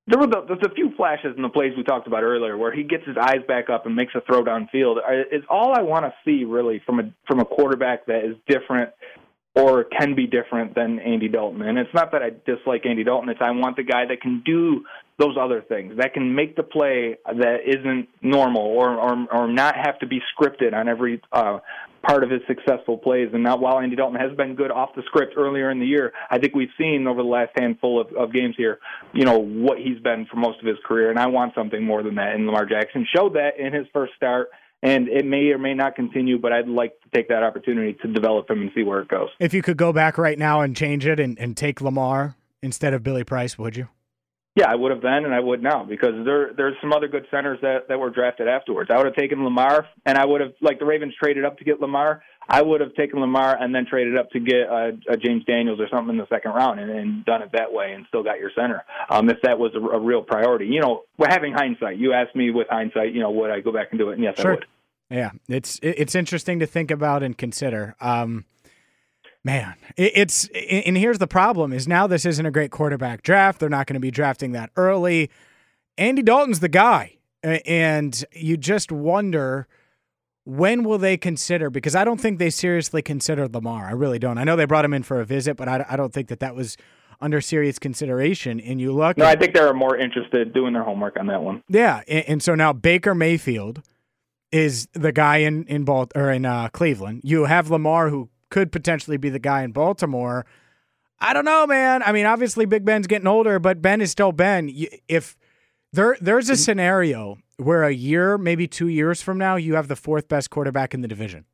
there were the, there's a few flashes in the plays we talked about earlier where he gets his eyes back up and makes a throw downfield. Is all I want to see really from a from a quarterback that is different or can be different than Andy Dalton. And it's not that I dislike Andy Dalton. It's I want the guy that can do those other things, that can make the play that isn't normal or or, or not have to be scripted on every uh, part of his successful plays. And now, while Andy Dalton has been good off the script earlier in the year, I think we've seen over the last handful of, of games here, you know, what he's been for most of his career. And I want something more than that. And Lamar Jackson showed that in his first start. And it may or may not continue, but I'd like to take that opportunity to develop him and see where it goes. If you could go back right now and change it and, and take Lamar instead of Billy Price, would you? Yeah, I would have then, and I would now because there there's some other good centers that that were drafted afterwards. I would have taken Lamar, and I would have like the Ravens traded up to get Lamar. I would have taken Lamar and then traded up to get uh, a James Daniels or something in the second round, and, and done it that way, and still got your center. Um, if that was a, a real priority, you know, we're having hindsight. You asked me with hindsight, you know, would I go back and do it? And yes, sure. I would. Yeah, it's it's interesting to think about and consider. Um, Man, it's and here's the problem: is now this isn't a great quarterback draft. They're not going to be drafting that early. Andy Dalton's the guy, and you just wonder when will they consider? Because I don't think they seriously considered Lamar. I really don't. I know they brought him in for a visit, but I, I don't think that that was under serious consideration. And you look. No, I think they are more interested doing their homework on that one. Yeah, and, and so now Baker Mayfield is the guy in in Balt or in uh, Cleveland. You have Lamar who could potentially be the guy in Baltimore. I don't know, man. I mean, obviously Big Ben's getting older, but Ben is still Ben. If there there's a scenario where a year, maybe two years from now, you have the fourth best quarterback in the division.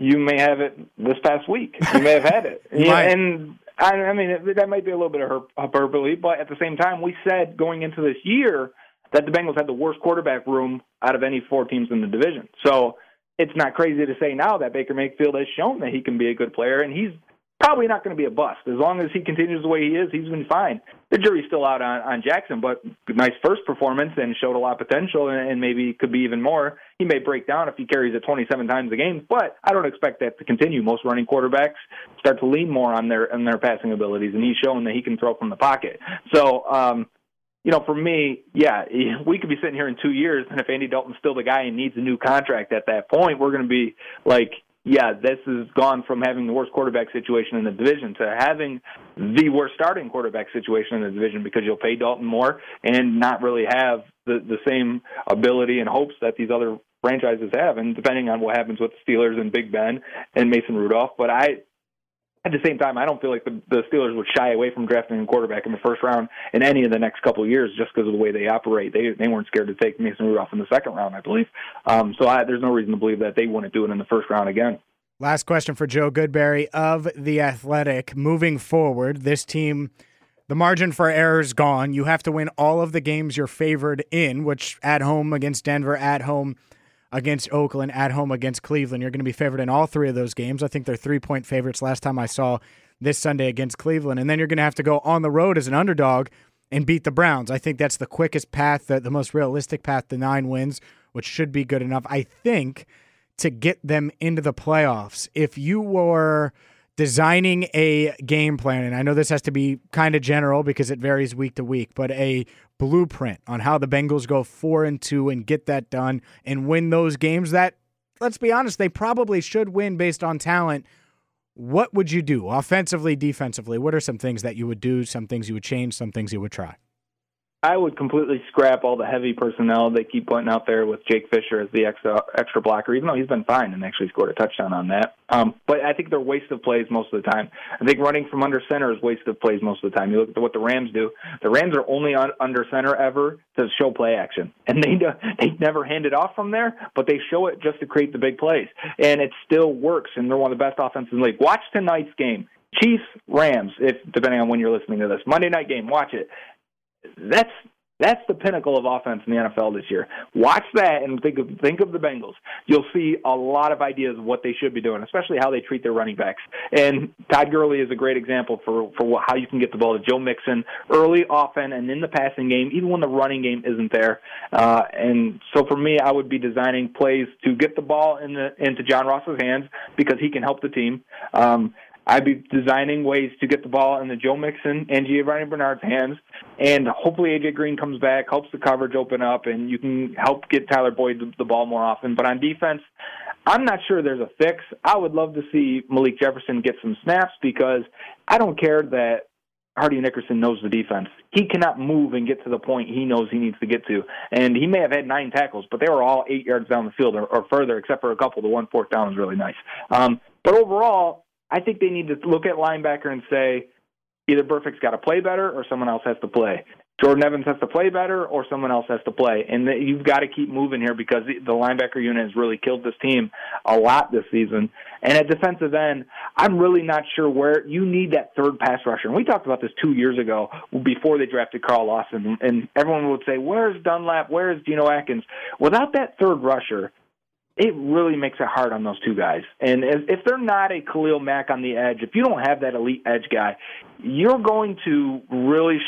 You may have it this past week. You may have had it. yeah, and I, I mean, it, that might be a little bit of hyperbole, but at the same time, we said going into this year that the Bengals had the worst quarterback room out of any four teams in the division. So it's not crazy to say now that Baker Mayfield has shown that he can be a good player, and he's probably not going to be a bust. As long as he continues the way he is, he's been fine. The jury's still out on, on Jackson, but nice first performance and showed a lot of potential and, and maybe could be even more. He may break down if he carries it 27 times a game, but I don't expect that to continue. Most running quarterbacks start to lean more on their on their passing abilities, and he's shown that he can throw from the pocket. So, um, you know, for me, yeah, we could be sitting here in two years, and if Andy Dalton's still the guy and needs a new contract at that point, we're going to be like, yeah, this has gone from having the worst quarterback situation in the division to having the worst starting quarterback situation in the division because you'll pay Dalton more and not really have the the same ability and hopes that these other franchises have, and depending on what happens with the Steelers and Big Ben and Mason Rudolph. But I at the same time, I don't feel like the, the Steelers would shy away from drafting a quarterback in the first round in any of the next couple of years just because of the way they operate. They they weren't scared to take Mason Rudolph in the second round, I believe. Um, so I, there's no reason to believe that they wouldn't do it in the first round again. Last question for Joe Goodberry of the Athletic. Moving forward, this team, the margin for error is gone. You have to win all of the games you're favored in, which at home against Denver, at home against Oakland, at home against Cleveland. You're going to be favored in all three of those games. I think they're three point favorites last time I saw this Sunday against Cleveland. And then you're going to have to go on the road as an underdog and beat the Browns. I think that's the quickest path, the, the most realistic path to nine wins, which should be good enough, I think, to get them into the playoffs. If you were designing a game plan, and I know this has to be kind of general because it varies week to week, but a blueprint on how the Bengals go four and two and get that done and win those games that, let's be honest, they probably should win based on talent. What would you do offensively, defensively? What are some things that you would do, some things you would change, some things you would try? I would completely scrap all the heavy personnel they keep putting out there with Jake Fisher as the extra extra blocker, even though he's been fine and actually scored a touchdown on that. Um, but I think they're waste of plays most of the time. I think running from under center is waste of plays most of the time. You look at what the Rams do. The Rams are only on under center ever to show play action, and they they never hand it off from there, but they show it just to create the big plays, and it still works. And they're one of the best offenses in the league. Watch tonight's game. Chiefs Rams, if depending on when you're listening to this Monday night game, watch it that's that's the pinnacle of offense in the NFL this year. Watch that and think of think of the Bengals. You'll see a lot of ideas of what they should be doing, especially how they treat their running backs. And Todd Gurley is a great example for for how you can get the ball to Joe Mixon early, often, and in the passing game, even when the running game isn't there. Uh, and so for me, I would be designing plays to get the ball in the into John Ross's hands because he can help the team. Um, I'd be designing ways to get the ball in the Joe Mixon and Giovani Bernard's hands, and hopefully AJ Green comes back, helps the coverage open up, and you can help get Tyler Boyd the ball more often. But on defense, I'm not sure there's a fix. I would love to see Malik Jefferson get some snaps because I don't care that Hardy Nickerson knows the defense. He cannot move and get to the point he knows he needs to get to. And he may have had nine tackles, but they were all eight yards down the field or, or further, except for a couple. The one fourth down was really nice. Um, but overall, I think they need to look at linebacker and say either Burfict's got to play better or someone else has to play. Jordan Evans has to play better or someone else has to play. And you've got to keep moving here because the linebacker unit has really killed this team a lot this season. And at defensive end, I'm really not sure where you need that third pass rusher. And we talked about this two years ago before they drafted Carl Lawson. And everyone would say, Where's Dunlap? Where's Geno Atkins? Without that third rusher, it really makes it hard on those two guys. And if they're not a Khalil Mack on the edge, if you don't have that elite edge guy, you're going to really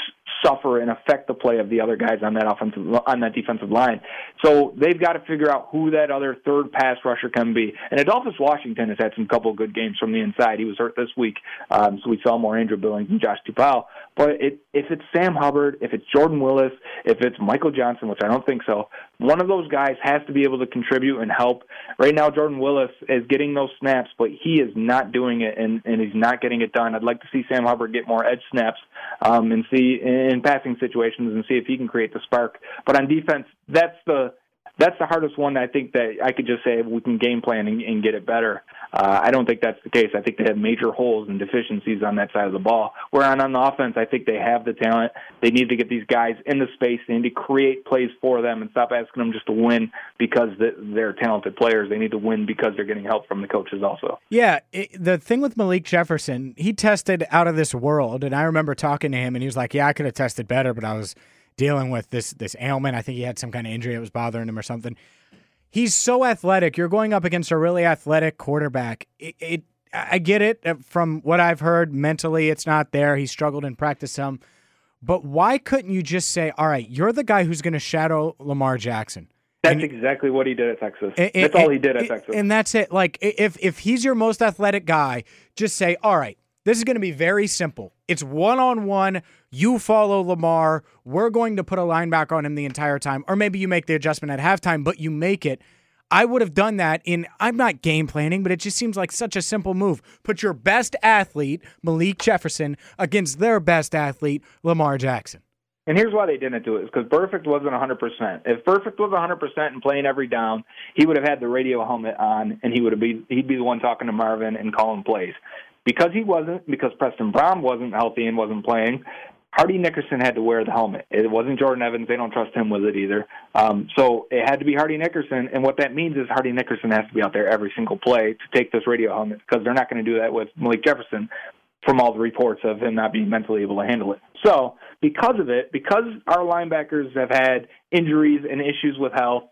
suffer and affect the play of the other guys on that offensive on that defensive line. So they've got to figure out who that other third pass rusher can be. And Adolphus Washington has had some couple good games from the inside. He was hurt this week, um, so we saw more Andrew Billings and Josh Tupou. But it, if it's Sam Hubbard, if it's Jordan Willis, if it's Michael Johnson, which I don't think so, one of those guys has to be able to contribute and help. Right now, Jordan Willis is getting those snaps, but he is not doing it, and, and he's not getting it done. I'd like to see Sam Hubbard get more edge snaps um, and see in passing situations and see if he can create the spark. But on defense, that's the that's the hardest one. I think that I could just say we can game plan and, and get it better. Uh, I don't think that's the case. I think they have major holes and deficiencies on that side of the ball. Where on, the offense, I think they have the talent. They need to get these guys in the space. They need to create plays for them and stop asking them just to win because they're talented players. They need to win because they're getting help from the coaches also. Yeah, it, the thing with Malik Jefferson, he tested out of this world, and I remember talking to him, and he was like, "Yeah, I could have tested better, but I was." Dealing with this this ailment. I think he had some kind of injury that was bothering him or something. He's so athletic. You're going up against a really athletic quarterback. It, it I get it uh, from what I've heard. Mentally, it's not there. He struggled in practice some. But why couldn't you just say, "All right, you're the guy who's going to shadow Lamar Jackson"? That's and, exactly what he did at Texas. And, that's all he did at Texas. And that's it. Like if if he's your most athletic guy, just say, "All right, this is going to be very simple. It's one on one. You follow Lamar. We're going to put a linebacker on him the entire time. Or maybe you make the adjustment at halftime, but you make it. I would have done that in, I'm not game planning, but it just seems like such a simple move. Put your best athlete, Malik Jefferson, against their best athlete, Lamar Jackson. And here's why they didn't do it: is because Burfict wasn't 100%. If Burfict was 100% and playing every down, he would have had the radio helmet on, and he would have be he'd be the one talking to Marvin and calling plays. Because he wasn't, because Preston Brown wasn't healthy and wasn't playing, Hardy Nickerson had to wear the helmet. It wasn't Jordan Evans. They don't trust him with it either. Um, so it had to be Hardy Nickerson. And what that means is Hardy Nickerson has to be out there every single play to take this radio helmet because they're not going to do that with Malik Jefferson from all the reports of him not being mentally able to handle it. So because of it, because our linebackers have had injuries and issues with health,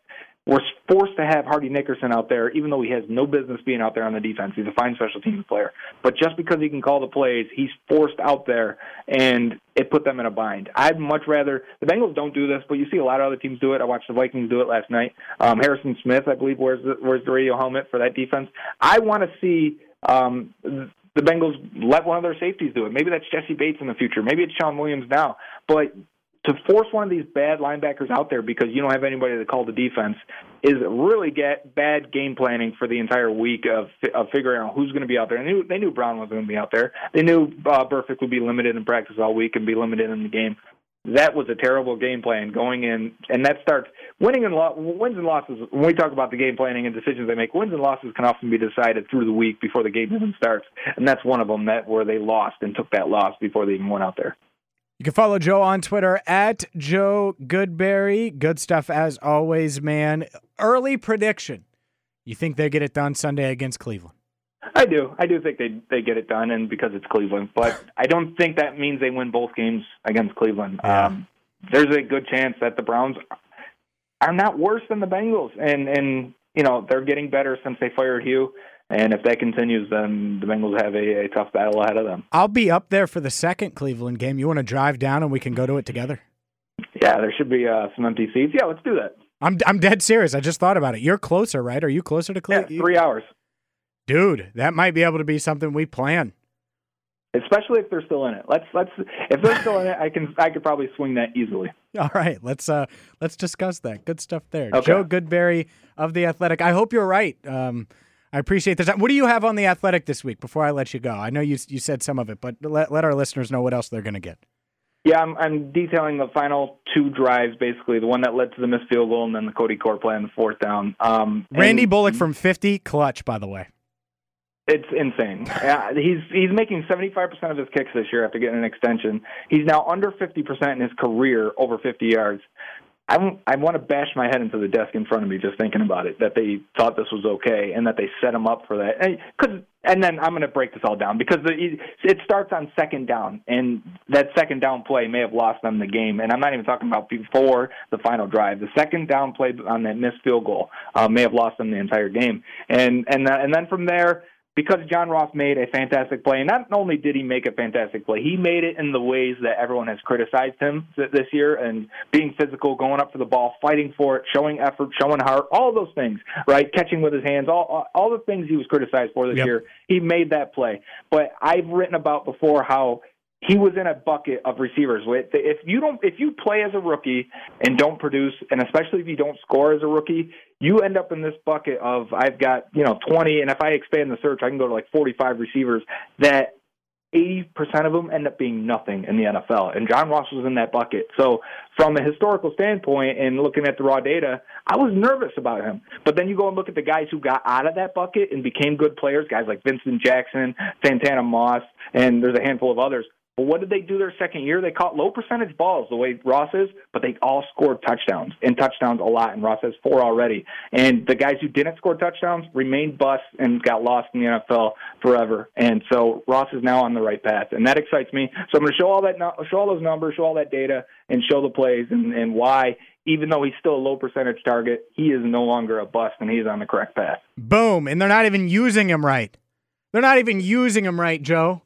we're forced to have Hardy Nickerson out there, even though he has no business being out there on the defense. He's a fine special teams player. But just because he can call the plays, he's forced out there, and it put them in a bind. I'd much rather the Bengals don't do this, but you see a lot of other teams do it. I watched the Vikings do it last night. Um, Harrison Smith, I believe, wears the, wears the radio helmet for that defense. I want to see um, the Bengals let one of their safeties do it. Maybe that's Jessie Bates in the future. Maybe it's Shawn Williams now. But to force one of these bad linebackers out there because you don't have anybody to call the defense is really get bad game planning for the entire week of of figuring out who's going to be out there. They knew they knew Brown was going to be out there. They knew uh, Burfict would be limited in practice all week and be limited in the game. That was a terrible game plan going in, and that starts winning and lo- wins and losses. When we talk about the game planning and decisions they make, wins and losses can often be decided through the week before the game even starts, and that's one of them that where they lost and took that loss before they even went out there. You can follow Joe on Twitter at Joe Goodberry. Good stuff as always, man. Early prediction. You think they get it done Sunday against Cleveland? I do. I do think they they get it done, and because it's Cleveland, but I don't think that means they win both games against Cleveland. Yeah. Um, there's a good chance that the Browns are not worse than the Bengals, and and you know they're getting better since they fired Hue. And if that continues, then the Bengals have a, a tough battle ahead of them. I'll be up there for the second Cleveland game. You want to drive down and we can go to it together? Yeah, there should be uh, some empty seats. Yeah, let's do that. I'm I'm dead serious. I just thought about it. You're closer, right? Are you closer to Cleveland? Yeah, three hours. Dude, that might be able to be something we plan. Especially if they're still in it. Let's let's if they're still in it, I can I could probably swing that easily. All right, let's uh let's discuss that. Good stuff there. Okay. Joe Goodberry of the Athletic. I hope you're right. Um, I appreciate the time. What do you have on the Athletic this week? Before I let you go, I know you you said some of it, but let let our listeners know what else they're going to get. Yeah, I'm, I'm detailing the final two drives, basically the one that led to the missed field goal, and then the Cody Core play on the fourth down. Um, Randy Bullock from 50, clutch, by the way. It's insane. Uh, he's he's making 75% of his kicks this year after getting an extension. He's now under 50% in his career over 50 yards. I, I want to bash my head into the desk in front of me just thinking about it. That they thought this was okay and that they set him up for that. And, cause, and then I'm going to break this all down because the, it starts on second down, and that second down play may have lost them the game. And I'm not even talking about before the final drive. The second down play on that missed field goal uh, may have lost them the entire game. And and uh, and then from there because John Ross made a fantastic play. And not only did he make a fantastic play, he made it in the ways that everyone has criticized him this year and being physical, going up for the ball, fighting for it, showing effort, showing heart, all those things, right? Catching with his hands, all all the things he was criticized for this yep. year. He made that play. But I've written about before how he was in a bucket of receivers. If you don't, if you play as a rookie and don't produce, and especially if you don't score as a rookie, you end up in this bucket of I've got you know 20, and if I expand the search, I can go to like 45 receivers that 80% of them end up being nothing in the NFL. And John Ross was in that bucket. So, from a historical standpoint and looking at the raw data, I was nervous about him. But then you go and look at the guys who got out of that bucket and became good players, guys like Vincent Jackson, Santana Moss, and there's a handful of others. What did they do their second year? They caught low percentage balls the way Ross is, but they all scored touchdowns and touchdowns a lot. And Ross has four already. And the guys who didn't score touchdowns remained busts and got lost in the NFL forever. And so Ross is now on the right path, and that excites me. So I'm going to show all that, show all those numbers, show all that data, and show the plays and, and why. Even though he's still a low percentage target, he is no longer a bust, and he's on the correct path. Boom! And they're not even using him right. They're not even using him right, Joe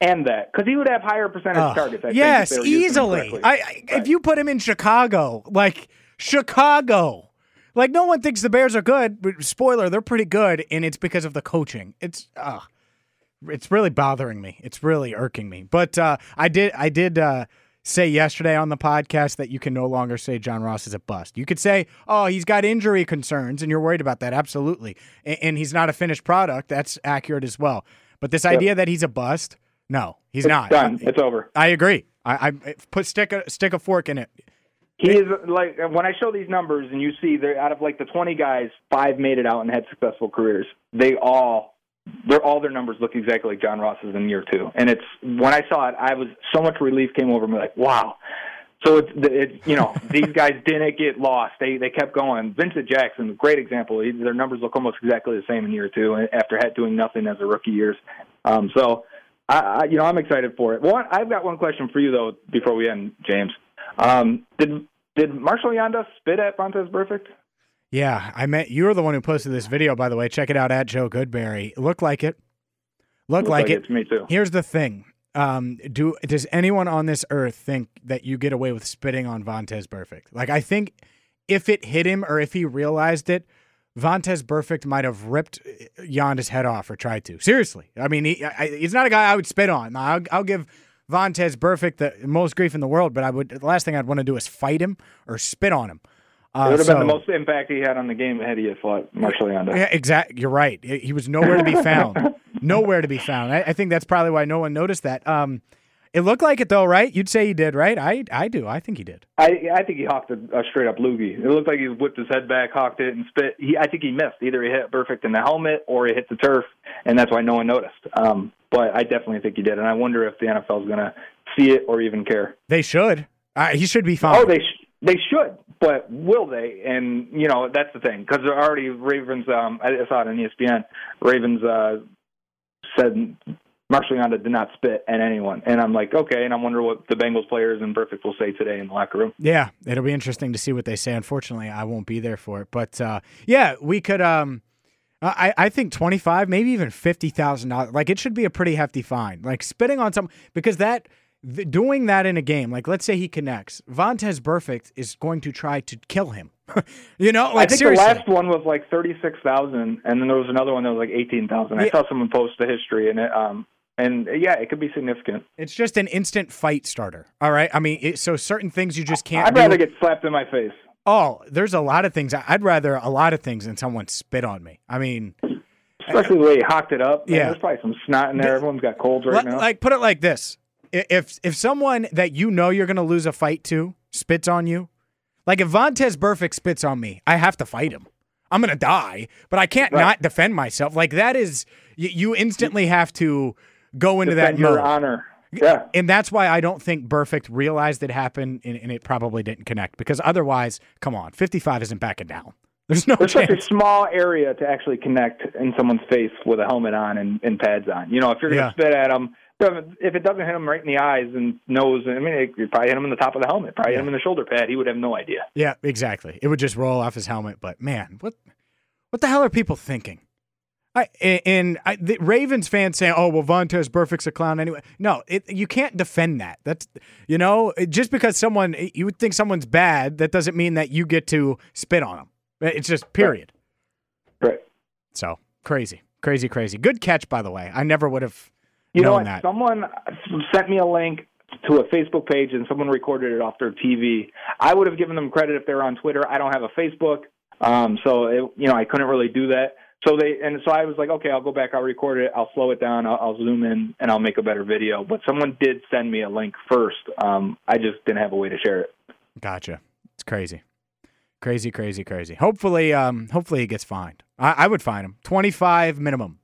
and that because he would have higher percentage uh, targets. I yes, easily. I, I right. if you put him in Chicago, like Chicago, like no one thinks the Bears are good. But spoiler, they're pretty good, and it's because of the coaching. It's uh, it's really bothering me. It's really irking me. But uh, I did I did uh, say yesterday on the podcast that you can no longer say John Ross is a bust. You could say, oh, he's got injury concerns, and you're worried about that. Absolutely, and, and he's not a finished product. That's accurate as well. But this yep. idea that he's a bust no, he's it's not. Done. It's over. I agree. I, I put stick a stick a fork in it. He is like when I show these numbers and you see they're out of like the 20 guys, five made it out and had successful careers. They all they're all their numbers look exactly like John Ross's in year two. And it's when I saw it, I was so much relief came over me like, wow. So it's it's you know these guys didn't get lost. They they kept going. Vincent Jackson, great example. Their numbers look almost exactly the same in year two after doing nothing as a rookie years. Um, so I, I, you know, I'm excited for it. One, I've got one question for you though before we end, James. Um, did did Marshall Yanda spit at Vontaze Burfict? Yeah, I met you were the one who posted this video, by the way. Check it out at Joe Goodberry. Look like it. Look like, like, it. it. Me too. Here's the thing. Um, do does anyone on this earth think that you get away with spitting on Vontaze Burfict? Like I think if it hit him or if he realized it, Vontaze Burfict might have ripped Yanda's head off or tried to. Seriously. I mean, he, I, he's not a guy I would spit on. I'll, I'll give Vontaze Burfict the most grief in the world, but I would the last thing I'd want to do is fight him or spit on him. Uh, it would have so, been the most impact he had on the game had he had fought Marshall Yanda. Yeah, exactly. You're right. He was nowhere to be found. nowhere to be found. I, I, think that's probably why no one noticed that. Um, it looked like it though, right? You'd say he did, right? I I do. I think he did. I I think he hawked a, a straight up loogie. It looked like he whipped his head back, hawked it, and spit. He I think he missed. Either he hit Burfict in the helmet or he hit the turf, and that's why no one noticed. Um, but I definitely think he did, and I wonder if the NFL is going to see it or even care. They should. Uh, he should be fine. Oh, they sh- they should, but will they? And you know that's the thing because they're already Ravens. Um, I saw it on ESPN. Ravens uh, said Marshall Yanda did not spit at anyone. And I'm like, okay. And I'm wondering what the Bengals players and Burfict will say today in the locker room. Yeah, it'll be interesting to see what they say. Unfortunately, I won't be there for it. But uh, yeah, we could. Um, I, I think twenty five, maybe even fifty thousand dollars. Like it should be a pretty hefty fine. Like spitting on some because that th- doing that in a game. Like let's say he connects, Vontaze Burfict is going to try to kill him. you know, like I think seriously. the last one was like thirty six thousand, and then there was another one that was like eighteen thousand. I saw someone post the history, and it um and uh, yeah, it could be significant. It's just an instant fight starter. All right. I mean, it, so certain things you just can't. I'd do. rather get slapped in my face. Oh, there's a lot of things. I'd rather a lot of things than someone spit on me. I mean, especially the way he hocked it up. Man, yeah, there's probably some snot in there. Everyone's got colds right now. Like, put it like this: if if someone that you know you're going to lose a fight to spits on you, like if Vontaze Burfict spits on me, I have to fight him. I'm going to die, but I can't right. not defend myself. Like that is you, you instantly have to go into Defend that mode. Your honor. Yeah. And that's why I don't think Burfict realized it happened and, and, it probably didn't connect because otherwise, come on, 55 isn't backing down. There's no There's chance. such a small area to actually connect in someone's face with a helmet on and, and pads on. You know, if you're going to yeah. spit at them, if it doesn't hit him right in the eyes and nose, I mean, it probably hit him in the top of the helmet, probably yeah. hit him in the shoulder pad. He would have no idea. Yeah, exactly. It would just roll off his helmet. But man, what what the hell are people thinking? I, and I, the Ravens fans saying, "Oh, well, Vontaze Burfict's a clown anyway." No, it, you can't defend that. That's you know, just because someone you would think someone's bad, that doesn't mean that you get to spit on them. It's just period. Right. right. So crazy, crazy, crazy. Good catch, by the way. I never would have you known know what? that. Someone sent me a link to a Facebook page, and someone recorded it off their TV. I would have given them credit if they were on Twitter. I don't have a Facebook, um, so it, you know I couldn't really do that. So they and so I was like, okay, I'll go back, I'll record it, I'll slow it down, I'll, I'll zoom in, and I'll make a better video. But someone did send me a link first. Um, I just didn't have a way to share it. Gotcha. It's crazy, crazy, crazy, crazy. Hopefully, um, hopefully he gets fined. I, I would fine him twenty five minimum.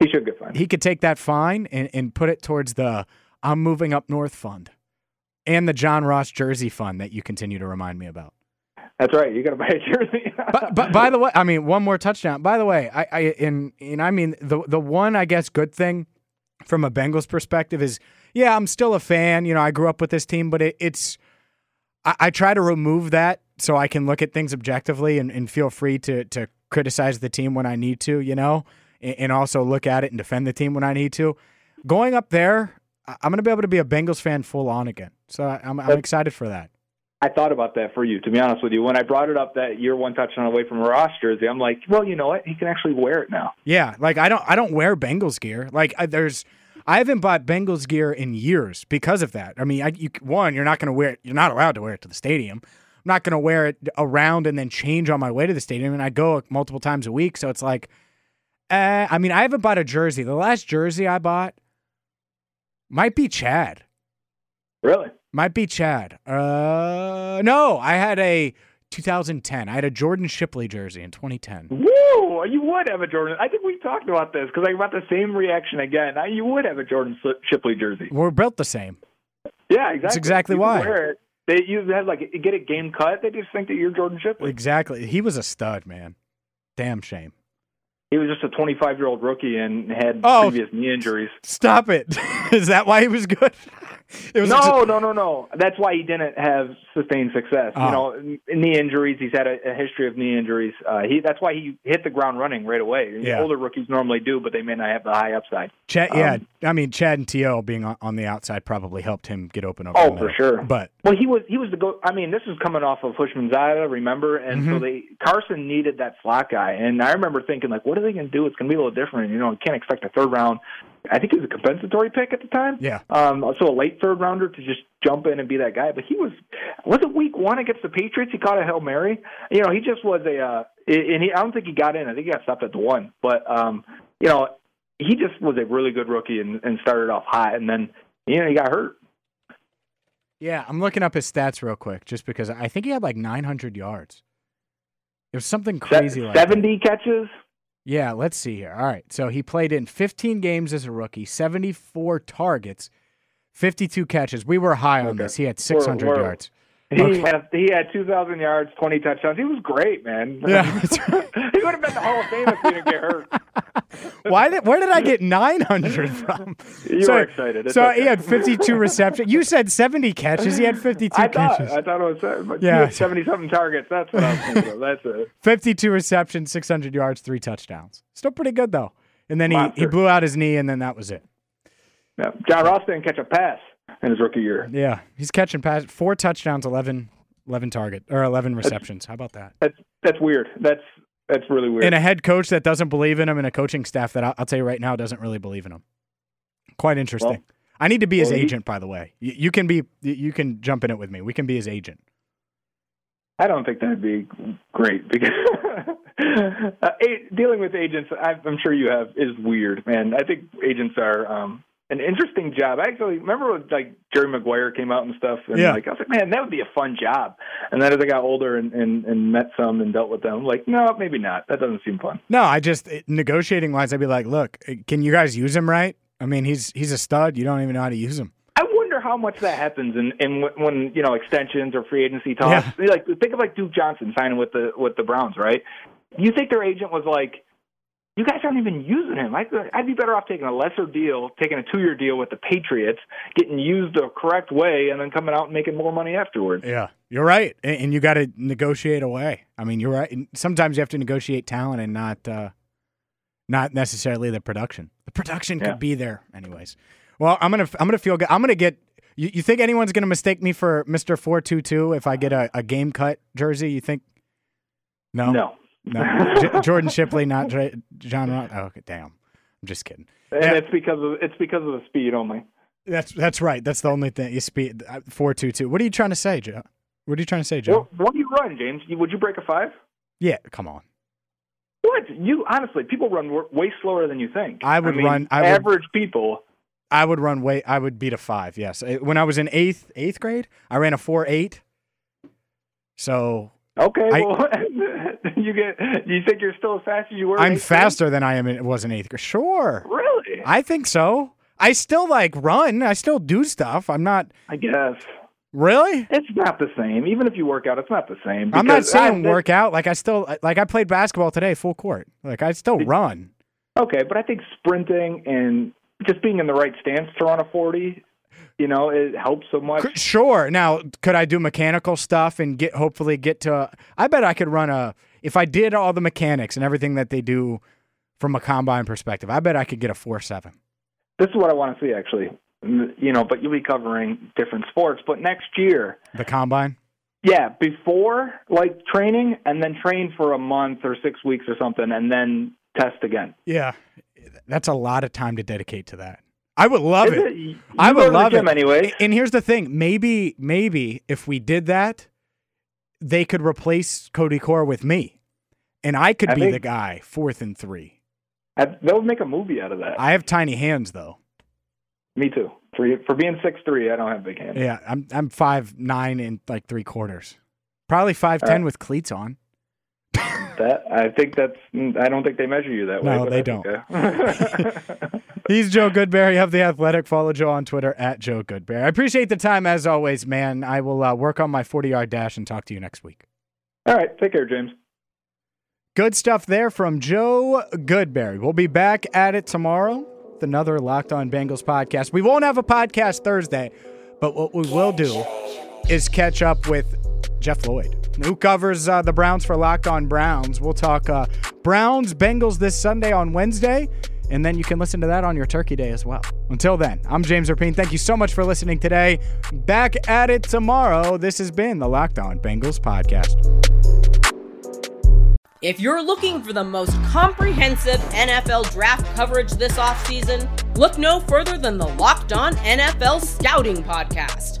He should get fined. He could take that fine and, and put it towards the I'm moving up north fund and the John Ross jersey fund that you continue to remind me about. That's right. You got to buy a jersey. but, but by the way, I mean one more touchdown. By the way, I, I and and I mean the the one I guess good thing from a Bengals perspective is yeah, I'm still a fan. You know, I grew up with this team, but it, it's I, I, try to remove that so I can look at things objectively and, and feel free to to criticize the team when I need to. You know, and, and also look at it and defend the team when I need to. Going up there, I'm going to be able to be a Bengals fan full on again. So I'm, I'm excited for that. I thought about that for you, to be honest with you. When I brought it up that you're one touchdown away from a Ross jersey, I'm like, well, you know what? He can actually wear it now. Yeah, like I don't, I don't wear Bengals gear. Like I, there's, I haven't bought Bengals gear in years because of that. I mean, I, you, one, you're not going to wear it. You're not allowed to wear it to the stadium. I'm not going to wear it around and then change on my way to the stadium. And I go multiple times a week, so it's like, uh, I mean, I haven't bought a jersey. The last jersey I bought might be Chad. Really? Might be Chad. Uh, no, I had a 2010. I had a Jordan Shipley jersey in 2010. Woo! You would have a Jordan. I think we talked about this because I got the same reaction again. You would have a Jordan Shipley jersey. We're built the same. Yeah, exactly. That's exactly you why. They you have like get a game cut. They just think that you're Jordan Shipley. Exactly. He was a stud, man. Damn shame. He was just a 25 year old rookie and had oh, previous knee injuries. Stop it. Is that why he was good? no, just... no, no, no. That's why he didn't have sustained success. Oh. You know, knee injuries. He's had a, a history of knee injuries. Uh, he that's why he hit the ground running right away. Yeah. Older rookies normally do, but they may not have the high upside. Chad, um, yeah, I mean, Chad and To being on, on, the outside probably helped him get open over. Oh, for sure. But well, he was he was the go. I mean, this is coming off of Houshmandzadeh, remember? And mm-hmm. so they Carson needed that slot guy, and I remember thinking like, what are they going to do? It's going to be a little different. You know, you can't expect a third round I think he was a compensatory pick at the time. Yeah. Um, so a late third rounder to just jump in and be that guy. But he was was it week one against the Patriots? He caught a hail mary. You know, he just was a. Uh, and he, I don't think he got in. I think he got stopped at the one. But um, you know, he just was a really good rookie and, and started off hot, and then you know he got hurt. Yeah, I'm looking up his stats real quick, just because I think he had like 900 yards. It was something crazy Se- like 70 that. catches. Yeah, let's see here. All right. So he played in 15 games as a rookie, 74 targets, 52 catches. We were high on okay. this. He had 600 we're, we're, yards. He okay. had he had 2,000 yards, 20 touchdowns. He was great, man. Yeah, he would have been the Hall of Fame if he didn't get hurt. Why did where did I get 900 from? You so, were excited. It's so okay. he had 52 receptions. You said 70 catches. He had 52 I thought, catches. I thought it was yeah. 70 something targets. That's what I was thinking of. That's it. 52 receptions, 600 yards, three touchdowns. Still pretty good though. And then he, he blew out his knee, and then that was it. Yeah. John Ross didn't catch a pass in his rookie year. Yeah, he's catching pass four touchdowns, 11, 11 target or eleven receptions. That's, How about that? That's that's weird. That's that's really weird. And a head coach that doesn't believe in him, and a coaching staff that I'll, I'll tell you right now doesn't really believe in him. Quite interesting. Well, I need to be his well, agent, he, by the way. You, you, can be, you can jump in it with me. We can be his agent. I don't think that'd be great because uh, dealing with agents, I'm sure you have, is weird, man. I think agents are um, an interesting job. I actually remember when like Jerry Maguire came out and stuff, and yeah. like I was like, man, that would be a fun job. And then as I got older and, and, and met some and dealt with them, I'm like, no, maybe not. That doesn't seem fun. No, I just negotiating wise, I'd be like, look, eh, can you guys use him right? I mean, he's he's a stud. You don't even know how to use him. I wonder how much that happens in, in when you know extensions or free agency talks. Yeah. Like think of like Duke Johnson signing with the with the Browns, right? You think their agent was like, you guys aren't even using him. I'd, I'd be better off taking a lesser deal, taking a two-year deal with the Patriots, getting used the correct way, and then coming out and making more money afterwards. Yeah, you're right, and you got to negotiate away. I mean, you're right. Sometimes you have to negotiate talent and not, uh, not necessarily the production. The production yeah. could be there, anyways. Well, I'm gonna, I'm gonna feel good. I'm gonna get. You, you think anyone's gonna mistake me for Mister Four Two Two if I get a, a game cut jersey? You think? No. No. No, J- Jordan Shipley, not John. Ross. Oh, okay, damn. I'm just kidding. And yeah. it's because of it's because of the speed only. That's that's right. That's the only thing. You speed uh, four two two. What are you trying to say, Joe? What are you trying to say, Joe? Well, what do you run, James? Would you break a five? Yeah, come on. What you honestly? People run way slower than you think. I would I mean, run. I average would, people. I would run way. I would beat a five. Yes, when I was in eighth eighth grade, I ran a four eight. So okay, I, well, you get. You think you're still as fast as you were? I'm faster grade? than I am. It was in eighth grade. Sure. Really? I think so. I still like run. I still do stuff. I'm not. I guess. Really? It's not the same. Even if you work out, it's not the same. I'm not saying I, work out. Like I still like I played basketball today, full court. Like I still it, run. Okay, but I think sprinting and just being in the right stance to run a 40, you know, it helps so much. Sure. Now, could I do mechanical stuff and get hopefully get to? I bet I could run a. If I did all the mechanics and everything that they do from a combine perspective, I bet I could get a four seven. This is what I want to see, actually. You know, but you'll be covering different sports. But next year, the combine. Yeah, before like training, and then train for a month or six weeks or something, and then test again. Yeah, that's a lot of time to dedicate to that. I would love it. it? I would love it anyway. And here's the thing: maybe, maybe if we did that, they could replace Cody Core with me, and I could I be the guy fourth and three. I, they'll make a movie out of that. I have tiny hands though. Me too. For for being six three, I don't have big hands. Yeah, I'm I'm five nine and like three quarters, probably five ten right. with cleats on. that I think that's I don't think they measure you that way. No, they don't. He's Joe Goodberry of the Athletic. Follow Joe on Twitter at Joe Goodberry. I appreciate the time as always, man. I will uh, work on my forty yard dash and talk to you next week. All right, take care, James. Good stuff there from Joe Goodberry. We'll be back at it tomorrow with another Locked On Bengals podcast. We won't have a podcast Thursday, but what we will do is catch up with Jeff Lloyd, who covers uh, the Browns for Locked On Browns. We'll talk uh, Browns Bengals this Sunday on Wednesday, and then you can listen to that on your Turkey Day as well. Until then, I'm James Rapien. Thank you so much for listening today. Back at it tomorrow. This has been the Locked On Bengals podcast. If you're looking for the most comprehensive NFL draft coverage this offseason, look no further than the Locked On NFL Scouting Podcast.